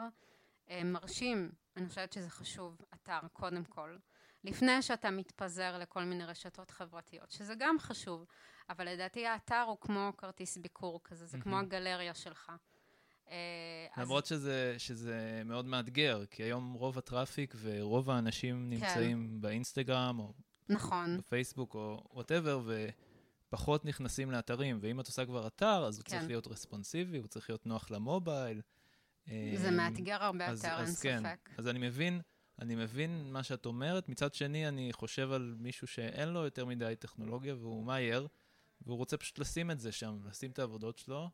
מרשים. אני חושבת שזה חשוב, אתר, קודם כל. לפני שאתה מתפזר לכל מיני רשתות חברתיות, שזה גם חשוב, אבל לדעתי האתר הוא כמו כרטיס ביקור כזה, זה כמו. הגלריה שלך. אה, אז-
למרות שזה, שזה מאוד מאתגר, כי היום רוב הטראפיק ורוב האנשים נמצאים באינסטגרם או
נכון,
בפייסבוק או whatever, ופחות נכנסים לאתרים, ואם את עושה כבר אתר, אז הוא
כן.
צריך להיות רספונסיבי, הוא צריך להיות נוח למובייל.
זה
אמ,
מאתגר הרבה
אז-
יותר, אין
אז כן.
ספק.
אז אני מבין, אני מבין מה שאת אומרת. מצד שני, אני חושב על מישהו שאין לו יותר מדי טכנולוגיה והוא מאייר, והוא רוצה פשוט לשים את זה שם, לשים את העבודות שלו.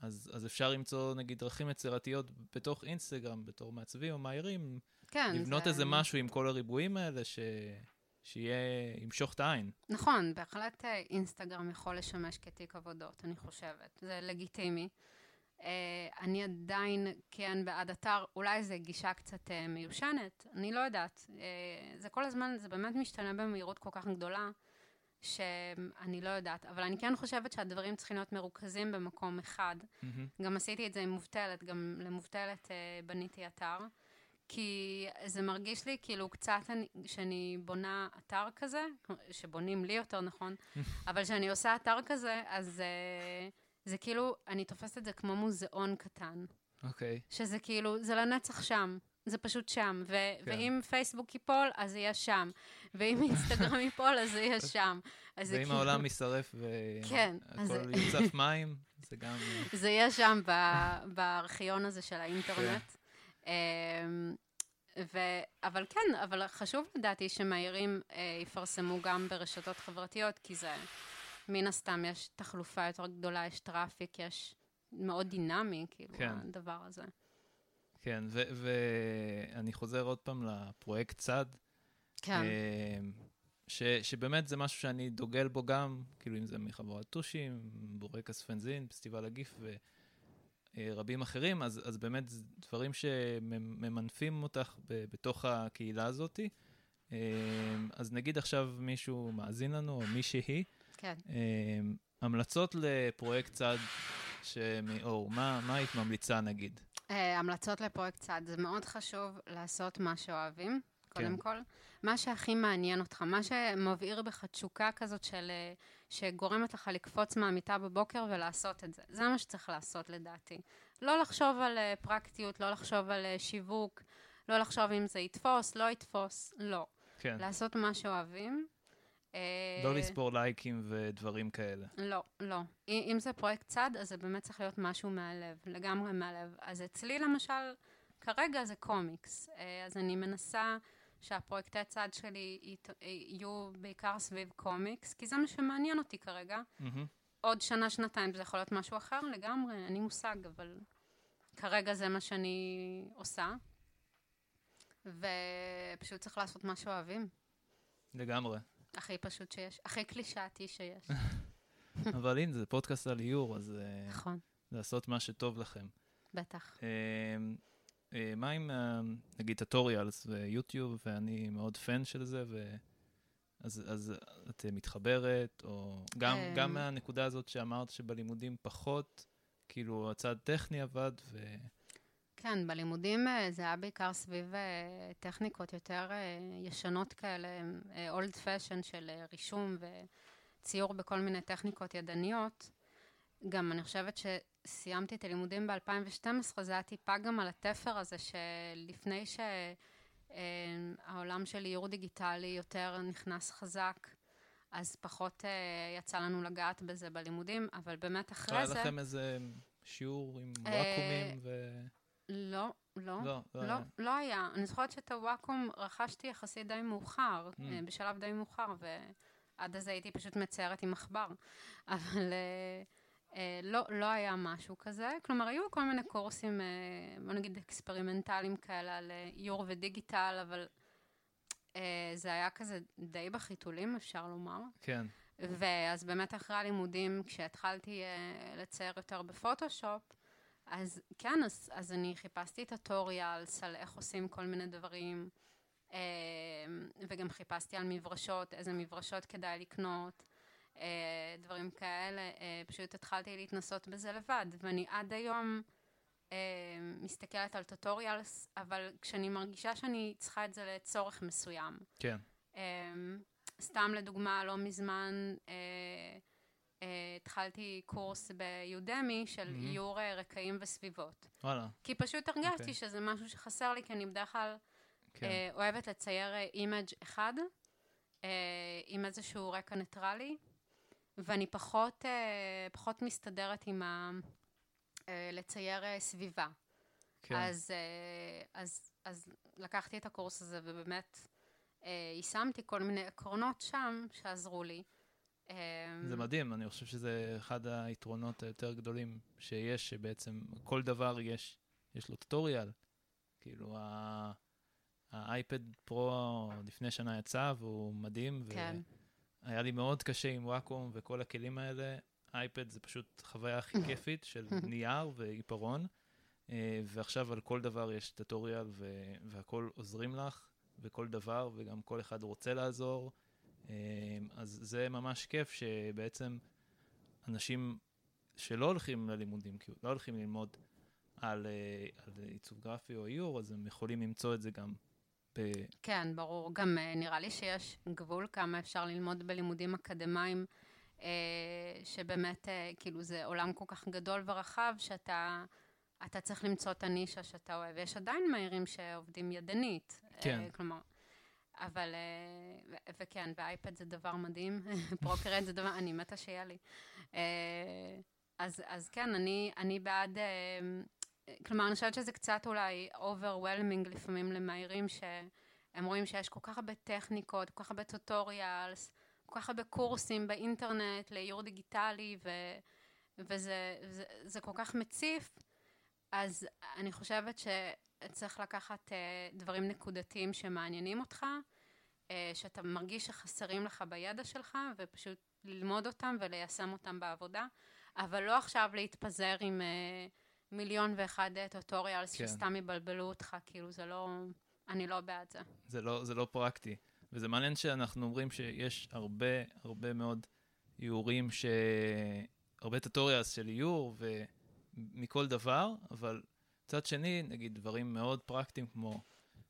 אז, אז אפשר למצוא, נגיד, דרכים יצירתיות בתוך אינסטגרם, בתור מעצבים או מאיירים,
כן,
לבנות
זה-
איזה משהו עם כל הריבועים האלה, ש... שיהיה, ימשוך את העין.
נכון, בהחלט אה, אינסטגרם יכול לשמש כתיק עבודות, אני חושבת. זה לגיטימי. אה, אני עדיין כן בעד אתר, אולי זו גישה קצת אה, מיושנת, אני לא יודעת. אה, זה כל הזמן, זה באמת משתנה במהירות כל כך גדולה, שאני לא יודעת. אבל אני כן חושבת שהדברים צריכים להיות מרוכזים במקום אחד.
מהמם.
גם עשיתי את זה עם מובטלת, גם למובטלת בניתי אתר. כי זה מרגיש לי כאילו קצת אני, שאני בונה אתר כזה, שבונים לי יותר נכון, אבל כשאני עושה אתר כזה, אז אה, זה כאילו, אני תופסת את זה כמו מוזיאון קטן.
אוקיי.
שזה כאילו, זה לנצח שם. זה פשוט שם. ו-
כן.
ואם פייסבוק ייפול, אז זה יהיה שם. ואם אינסטגרם ייפול, אז זה יהיה שם. אז
ואם
כאילו-
העולם יישרף
כן,
והכל יוצף מים, זה גם...
זה יהיה שם ב- בארכיון הזה של האינטרנט. אמ, ו... אבל כן, אבל חשוב לדעתי שמאיירים אה, יפרסמו גם ברשתות חברתיות, כי זה, מן הסתם, יש תחלופה יותר גדולה, יש traffic, יש מאוד דינמי, כאילו, כן. הדבר הזה.
כן, ואני חוזר עוד פעם לפרויקט צד.
כן.
אה, ש, שבאמת זה משהו שאני דוגל בו גם, כאילו אם זה מחבורת טושים, בורקס פנזין, פסטיבל הגיף ורבים אחרים, אז, אז באמת זה דברים שממנפים אותך ב, בתוך הקהילה הזאת. אה, אז נגיד עכשיו מישהו מאזין לנו, או מישהי,
כן.
המלצות לפרויקט צד שמאור, מה, מה היית ממליצה נגיד?
Uh, המלצות לפרויקט צד, זה מאוד חשוב לעשות מה שאוהבים, קודם כן. כל. מה שהכי מעניין אותך, מה שמבעיר בך תשוקה כזאת של... אה, שגורמת לך לקפוץ מהמיטה בבוקר ולעשות את זה. זה מה שצריך לעשות לדעתי. לא לחשוב על uh, פרקטיות, לא לחשוב על uh, שיווק, לא לחשוב אם זה יתפוס, לא יתפוס, לא. כן. לעשות מה שאוהבים.
לא לספור לייקים ודברים כאלה.
לא, לא. אם זה פרויקט צד, אז זה באמת צריך להיות משהו מהלב, לגמרי מהלב. אז אצלי למשל, כרגע זה קומיקס. אז אני מנסה שהפרויקטי צד שלי יהיו בעיקר סביב קומיקס, כי זה מה שמעניין אותי כרגע. Mm-hmm. עוד שנה, שנתיים זה יכול להיות משהו אחר לגמרי, אין לי מושג, אבל כרגע זה מה שאני עושה. ופשוט צריך לעשות מה שאוהבים.
לגמרי.
הכי פשוט שיש, הכי קלישאתי שיש.
אבל הנה, זה פודקאסט על איור, אז... אה, נכון. לעשות מה שטוב לכם.
בטח.
אמ, אה, מה עם, אה, נגיד, טוטוריאלס ויוטיוב, ואני מאוד פן של זה, ו... אז, אז את מתחברת, או גם. גם מהנקודה הזאת שאמרת שבלימודים פחות, כאילו הצד טכני עבד, ו...
כן, בלימודים אה, זה היה בעיקר סביב טכניקות יותר ישנות כאלה, אולד פשן של רישום וציור בכל מיני טכניקות ידניות. גם אני חושבת שסיימתי את הלימודים ב-2012, זה היה טיפה גם על התפר הזה, שלפני שהעולם של איור דיגיטלי יותר נכנס חזק, אז פחות אה, יצא לנו לגעת בזה בלימודים, אבל באמת אחרי זה...
היה לכם איזה שיעור עם אה, וואקומים ו...
לא, לא, לא, לא, לא, לא היה. אני זוכרת שאת הוואקום רכשתי יחסית די מאוחר, mm. בשלב די מאוחר, ועד אז הייתי פשוט מציירת עם עכבר. אבל... אה, לא, לא היה משהו כזה, כלומר היו כל מיני קורסים, אה, בוא נגיד אקספרימנטליים כאלה על אה, איור ודיגיטל, אבל אה, זה היה כזה די בחיתולים, אפשר לומר.
כן.
ואז באמת אחרי הלימודים, כשהתחלתי אה, לצייר יותר בפוטושופ, אז כן, אז, אז אני חיפשתי tutorials על איך עושים כל מיני דברים, אה, וגם חיפשתי על מברשות, איזה מברשות כדאי לקנות. אה, דברים כאלה, אה, פשוט התחלתי להתנסות בזה לבד, ואני עד היום אה, מסתכלת על טוטוריאלס, אבל כשאני מרגישה שאני צריכה את זה לצורך מסוים.
כן.
סתם לדוגמה, לא מזמן התחלתי קורס ביודמי של mm-hmm. איור רקעים וסביבות.
וואלה.
כי פשוט הרגשתי okay. אוקיי. שזה משהו שחסר לי, כי אני בדרך כלל כן. אוהבת לצייר image אחד. עם איזשהו רקע ניטרלי, ואני פחות, אה, פחות מסתדרת עם ה... אה, לצייר אה, סביבה. כן. אז, אז, אז לקחתי את הקורס הזה ובאמת יישמתי כל מיני עקרונות שם שעזרו לי.
זה מדהים, אני חושב שזה אחד היתרונות היותר גדולים שיש, שבעצם כל דבר יש, יש לו טוטוריאל. כאילו, האייפד פרו לפני שנה יצא והוא מדהים. כן. היה לי מאוד קשה עם וואקום וכל הכלים האלה. אייפד זה פשוט חוויה הכי כיפית של נייר ועיפרון, אה, ועכשיו על כל דבר יש טטוריאל והכל עוזרים לך, וכל דבר, וגם כל אחד רוצה לעזור. אה, אז זה ממש כיף שבעצם אנשים שלא הולכים ללימודים, כאילו לא הולכים ללמוד על, אה, על עיצוב גרפי או איור, אז הם יכולים למצוא את זה גם
ב... כן, ברור. גם uh, נראה לי שיש גבול כמה אפשר ללמוד בלימודים אקדמיים, uh, שבאמת, כאילו, זה עולם כל כך גדול ורחב, שאתה אתה צריך למצוא את הנישה שאתה אוהב. יש עדיין מאיירים שעובדים ידנית.
כן.
כלומר, אבל, uh, וכן, באייפד זה דבר מדהים, Procreate זה דבר, אני מתה שיהיה לי. Uh, אז, אז כן, אני, אני בעד... Uh, כלומר, אני חושבת שזה קצת אולי overwhelming לפעמים למהירים, שהם רואים שיש כל כך הרבה טכניקות, כל כך הרבה טוטוריאלס, כל כך הרבה קורסים באינטרנט לאיור דיגיטלי, ו, וזה זה, זה כל כך מציף, אז אני חושבת שצריך לקחת uh, דברים נקודתיים שמעניינים אותך, uh, שאתה מרגיש שחסרים לך בידע שלך, ופשוט ללמוד אותם וליישם אותם בעבודה, אבל לא עכשיו להתפזר עם uh, מיליון ואחד טוטוריאלס כן. שסתם יבלבלו אותך, כאילו זה לא, אני לא בעד זה.
זה לא, זה לא פרקטי. וזה מעניין שאנחנו אומרים שיש הרבה, הרבה מאוד איורים, ש... הרבה טוטוריאלס של איור ומכל דבר, אבל מצד שני, נגיד דברים מאוד פרקטיים כמו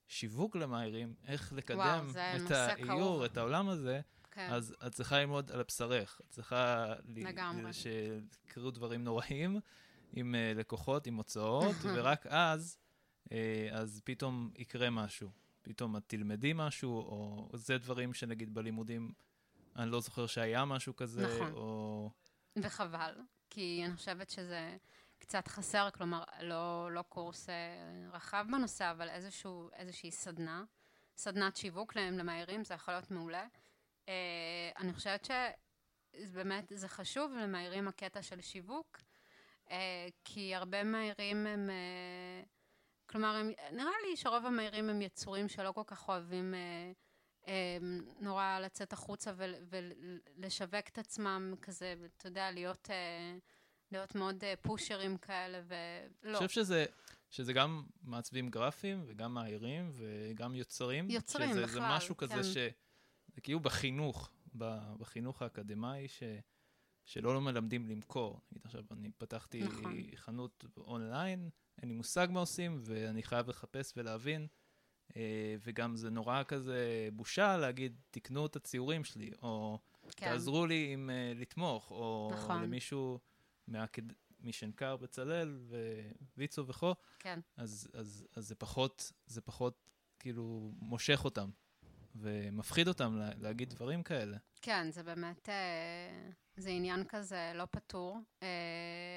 שיווק למהירים, איך לקדם וואו, את האיור, את העולם הזה, כן. אז את צריכה ללמוד על הבשרך. את צריכה...
לגמרי.
שיקרו דברים נוראים עם uh, לקוחות, עם הוצאות, ורק אז, uh, אז פתאום יקרה משהו. פתאום את תלמדי משהו, או זה דברים שנגיד בלימודים, אני לא זוכר שהיה משהו כזה,
נכון.
או...
וחבל, כי אני חושבת שזה קצת חסר, כלומר, לא, לא קורס אה, רחב בנושא, אבל איזשהו, איזושהי סדנה, סדנת שיווק להם למהירים, זה יכול להיות מעולה. אה, אני חושבת שבאמת זה חשוב למהירים הקטע של שיווק, אה, כי הרבה מהירים הם... כלומר, הם, נראה לי שרוב המהירים הם יצורים שלא כל כך אוהבים אה, אה, נורא לצאת החוצה ול, ולשווק את עצמם כזה, אתה יודע, להיות, אה, להיות מאוד אה, פושרים כאלה, ולא.
אני חושב שזה, שזה גם מעצבים גרפיים וגם מהירים וגם יוצרים.
יוצרים
שזה,
בכלל,
זה משהו כזה כן. ש... זה כאילו בחינוך, בחינוך האקדמאי, ש... שלא לא מלמדים למכור. נגיד עכשיו, אני פתחתי נכון. חנות אונליין, אין לי מושג מה עושים, ואני חייב לחפש ולהבין. אה, וגם זה נורא כזה בושה להגיד, תקנו את הציורים שלי, או כן. תעזרו לי עם uh, לתמוך, או נכון. למישהו מהקד... משנקר בצלאל וויצו וכו',
כן.
אז, אז, אז זה פחות, זה פחות כאילו מושך אותם, ומפחיד אותם לה, להגיד דברים כאלה.
כן, זה באמת, אה, זה עניין כזה לא פתור, אה,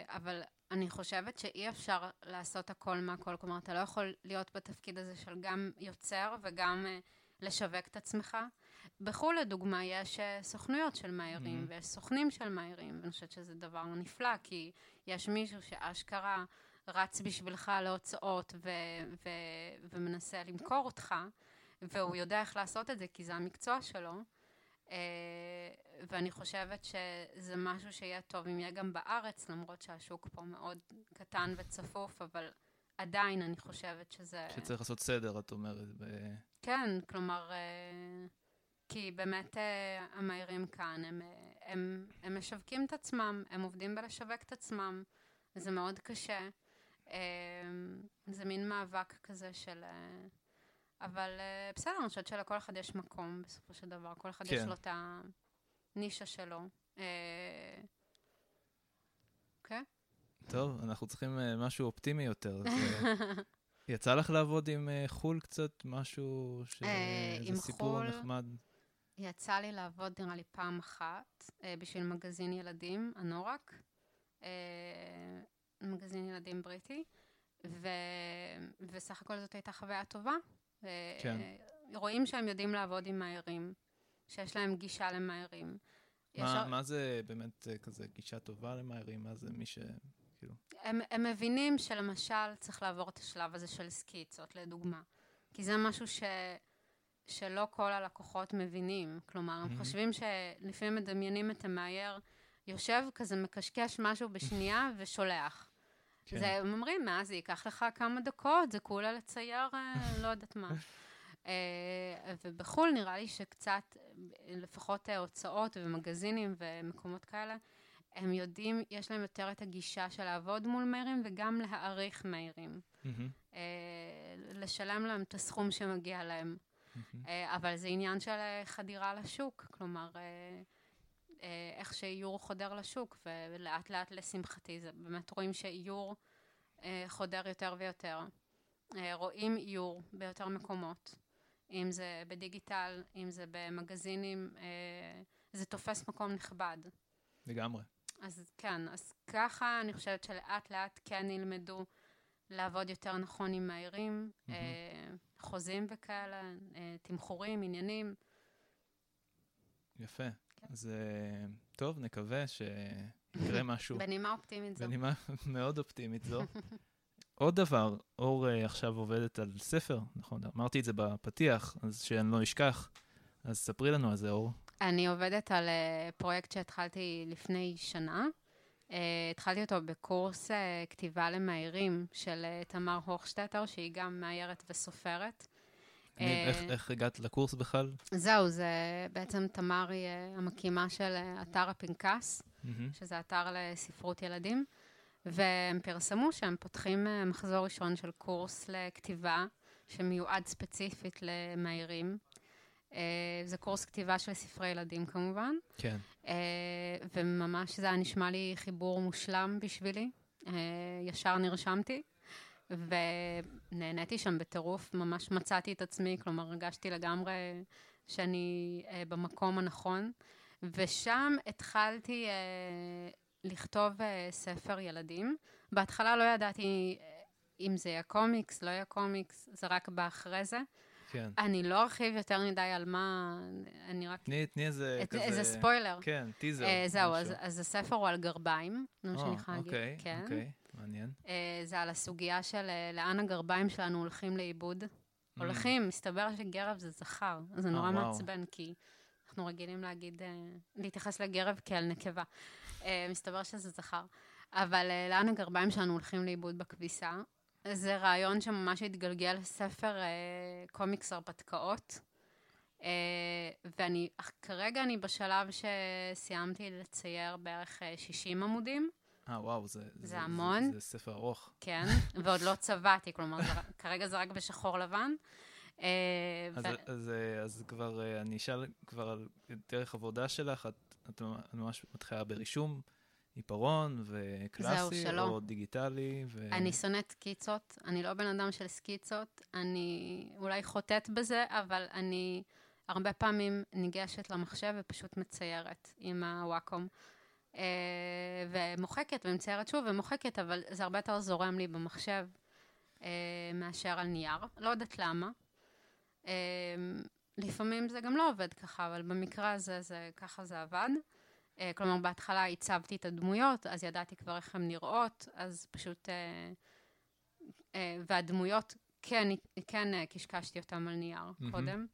אבל אני חושבת שאי אפשר לעשות הכל מהכל. כלומר, אתה לא יכול להיות בתפקיד הזה של גם יוצר וגם אה, לשווק את עצמך. בחו"ל, לדוגמה, יש סוכנויות של מהירים, mm-hmm. ויש סוכנים של מהירים, ואני חושבת שזה דבר נפלא, כי יש מישהו שאשכרה רץ בשבילך להוצאות ו- ו- ומנסה למכור אותך, והוא יודע איך לעשות את זה, כי זה המקצוע שלו. אה, ואני חושבת שזה משהו שיהיה טוב אם יהיה גם בארץ, למרות שהשוק פה מאוד קטן וצפוף, אבל עדיין אני חושבת שזה...
שצריך לעשות סדר, את אומרת. ב...
כן, כלומר, אה, כי באמת אה, המהירים כאן, הם, הם, הם משווקים את עצמם, הם עובדים בלשווק את עצמם, זה מאוד קשה. זה מין מאבק כזה של... אבל בסדר, אני חושבת שלכל אחד יש מקום בסופו של דבר, כל אחד כן. יש לו את הנישה שלו. אה, אוקיי? Okay?
טוב, אנחנו צריכים משהו אופטימי יותר. יצא לך לעבוד עם חו"ל קצת, משהו, שזה סיפור נחמד?
יצא לי לעבוד נראה לי פעם אחת uh, בשביל מגזין ילדים, הנורק, uh, מגזין ילדים בריטי, ו... וסך הכל זאת הייתה חוויה טובה. כן. רואים שהם יודעים לעבוד עם מהירים, שיש להם גישה למהירים.
מה, יש... מה זה באמת אה, כזה גישה טובה למהירים? מה זה מי ש... כאילו...
הם, הם מבינים שלמשל צריך לעבור את השלב הזה של סקיצות, לדוגמה. כי זה משהו ש... שלא כל הלקוחות מבינים. כלומר, הם חושבים שלפעמים מדמיינים את המאייר, יושב כזה מקשקש משהו בשנייה ושולח. כן. זה, הם אומרים, מה, זה ייקח לך כמה דקות, זה כולה לצייר, אה, לא יודעת מה. אה, ובחו"ל נראה לי שקצת, לפחות אה, הוצאות ומגזינים ומקומות כאלה, הם יודעים, יש להם יותר את הגישה של לעבוד מול מהירים וגם להעריך מהירים. Mm-hmm. לשלם להם את הסכום שמגיע להם. Mm-hmm. אבל זה עניין של חדירה לשוק, כלומר, אה, איך שאיור חודר לשוק, ולאט לאט לשמחתי, זה באמת רואים שאיור אה, חודר יותר ויותר. אה, רואים איור ביותר מקומות, אם זה בדיגיטל, אם זה במגזינים, זה תופס מקום נכבד.
לגמרי.
אז כן, אז ככה אני חושבת שלאט לאט כן ילמדו לעבוד יותר נכון עם מהירים. אה, חוזים וכאלה, אה, תמחורים, עניינים.
יפה. אז אה, טוב, נקווה שיקרה משהו.
בנימה אופטימית זו.
בנימה מאוד אופטימית זו. עוד דבר, אור עכשיו עובדת על ספר, נכון? אמרתי את זה בפתיח, אז שאני לא אשכח. אז ספרי לנו על זה, אור.
אני עובדת על פרויקט שהתחלתי לפני שנה. אה, התחלתי אותו בקורס אה, כתיבה למאיירים של אה, תמר הוכשטטר, שהיא גם מאיירת וסופרת.
אני- איך- איך הגעת לקורס בכלל?
זהו, זה בעצם תמר היא אה, המקימה של אה, אתר הפנקס,
מהמם.
שזה אתר לספרות ילדים, והם פרסמו שהם פותחים אה, מחזור ראשון של קורס לכתיבה, שמיועד ספציפית למאיירים. אה, זה קורס כתיבה של ספרי ילדים כמובן,
כן.
אה, וממש זה היה נשמע לי חיבור מושלם בשבילי. אה, ישר נרשמתי, ונהניתי שם בטירוף, ממש מצאתי את עצמי, כלומר הרגשתי לגמרי שאני במקום הנכון, ושם התחלתי לכתוב ספר ילדים. בהתחלה לא ידעתי אם זה יהיה קומיקס, לא יהיה קומיקס, זה רק בא אחרי זה.
כן.
אני לא ארחיב יותר מדי על מה, אני רק...
תני תני איזה
את-
כזה...
איזה ספוילר.
כן, טיזר.
אה, זהו, אז. אז הספר הוא על גרביים, זה מה שאני יכולה להגיד.
אוקיי,
כן.
אוקיי, מעניין.
אה, זה על הסוגיה של אה, לאן הגרביים שלנו הולכים לאיבוד.
Mm.
הולכים, מסתבר שגרב זה זכר. זה
אה,
נורא
וואו.
מעצבן, כי אנחנו רגילים להגיד, אה, להתייחס לגרב כאל נקבה. אה, מסתבר שזה זכר. אבל אה, לאן הגרביים שלנו הולכים לאיבוד בכביסה? זה רעיון שממש התגלגל לספר אה, קומיקס הרפתקאות. אה, ואני, כרגע אני בשלב שסיימתי לצייר בערך אה, 60 עמודים.
אה, וואו, זה...
זה המון.
זה ספר ארוך.
כן, ועוד לא צבעתי, כלומר, זה, כרגע זה רק בשחור לבן. אה,
אז,
ו-
אז, אה, אז כבר, אה, אני אשאל כבר על דרך עבודה שלך, את, את ממש מתחילה ברישום, עיפרון וקלאסי,
זהו, שלא.
או דיגיטלי, ו...
אני שונאת סקיצות, אני לא בן אדם של סקיצות, אני אולי חוטאת בזה, אבל אני הרבה פעמים ניגשת למחשב ופשוט מציירת עם הוואקום. אה, ומוחקת, ומציירת שוב ומוחקת, אבל זה הרבה יותר זורם לי במחשב אה, מאשר על נייר. לא יודעת למה. אה, לפעמים זה גם לא עובד ככה, אבל במקרה הזה, זה, ככה זה עבד. אה, כלומר, בהתחלה הצבתי את הדמויות, אז ידעתי כבר איך הן נראות, אז פשוט... אה, אה, והדמויות, כן, כן אה, קשקשתי אותן על נייר
מהמם.
קודם.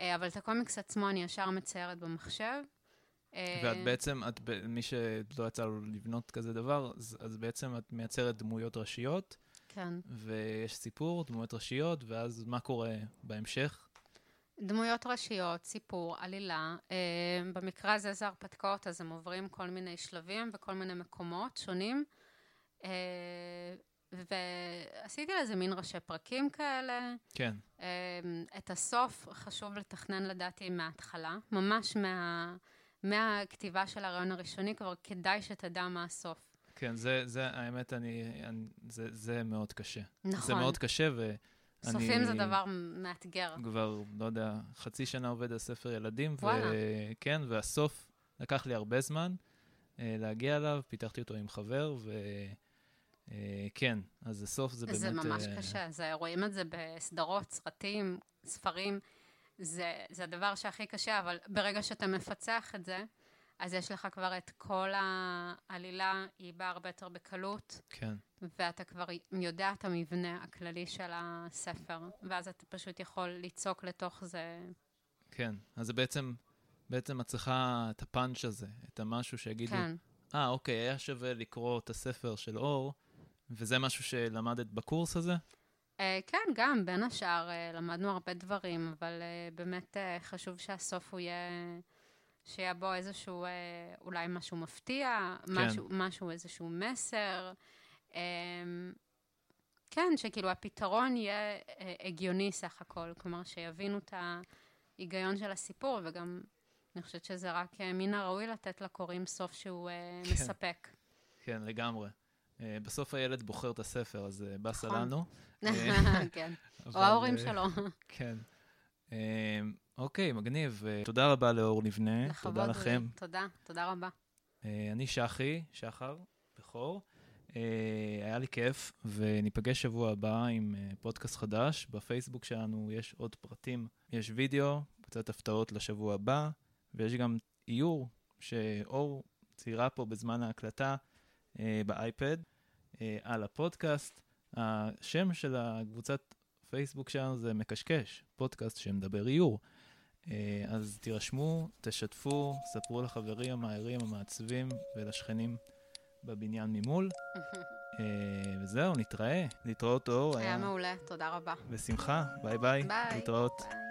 אה, אבל את הקומיקס עצמו אני ישר מציירת במחשב.
ואת בעצם, את, מי שלא יצא לו לבנות כזה דבר, אז, אז בעצם את מייצרת דמויות ראשיות,
כן.
ויש סיפור, דמויות ראשיות, ואז מה קורה בהמשך?
דמויות ראשיות, סיפור, עלילה. אה, במקרה הזה זה הרפתקאות, אז הם עוברים כל מיני שלבים וכל מיני מקומות שונים. אה, ועשיתי לזה מין ראשי פרקים כאלה.
כן,
אה, את הסוף חשוב לתכנן לדעתי מההתחלה, ממש מה, מהכתיבה של הרעיון הראשוני, כבר כדאי שתדע מה הסוף.
כן, זה, זה, האמת, אני, אני זה, זה מאוד קשה.
נכון.
זה מאוד קשה, ואני...
סופים זה דבר מאתגר.
כבר, לא יודע, חצי שנה עובד על ספר ילדים,
וואלה.
וכן, והסוף לקח לי הרבה זמן אה, להגיע אליו, פיתחתי אותו עם חבר, וכן, אז הסוף זה באמת...
זה ממש
אה,
קשה, זה, רואים את זה בסדרות, סרטים, ספרים, זה, זה הדבר שהכי קשה, אבל ברגע שאתה מפצח את זה, אז יש לך כבר את כל העלילה, היא באה הרבה יותר בקלות,
כן,
ואתה כבר יודע את המבנה הכללי של הספר, ואז אתה פשוט יכול ליצוק לתוך זה.
כן. אז זה בעצם, בעצם את צריכה את הפאנץ' הזה, את המשהו שיגידו,
כן,
אה, אוקיי, היה שווה לקרוא את הספר של אור, וזה משהו שלמדת בקורס הזה?
uh, כן, גם, בין השאר, uh, למדנו הרבה דברים, אבל uh, באמת uh, חשוב שהסוף הוא יהיה, שיהיה בו איזשהו, uh, אולי משהו מפתיע,
כן.
משהו, משהו, איזשהו מסר. Um, כן, שכאילו הפתרון יהיה uh, הגיוני סך הכל, כלומר, שיבינו את ההיגיון של הסיפור, וגם אני חושבת שזה רק uh, מן הראוי לתת לקוראים סוף שהוא uh,
כן.
מספק.
כן, לגמרי. אה, בסוף הילד בוחר את הספר, אז אה, באסה
נכון.
לנו.
כן, או ההורים
אה,
שלו.
כן. אה, אוקיי, מגניב. אה, תודה רבה לאור לבנה.
לכבוד
תודה
לי.
לכם.
תודה, תודה רבה.
אה, אני שחי, שחר, בכור. אה, היה לי כיף, וניפגש שבוע הבא עם אה, פודקאסט חדש. בפייסבוק שלנו יש עוד פרטים, יש וידאו, קצת הפתעות לשבוע הבא, ויש גם איור שאור ציירה פה בזמן ההקלטה אה, באייפד על הפודקאסט. השם של הקבוצת פייסבוק שלנו זה מקשקש, פודקאסט שמדבר איור. אז תירשמו, תשתפו, ספרו לחברים המאיירים, המעצבים ולשכנים בבניין ממול. אה, וזהו, נתראה. להתראות אור.
היה מעולה, תודה רבה.
בשמחה, ביי ביי. ביי. להתראות. Thank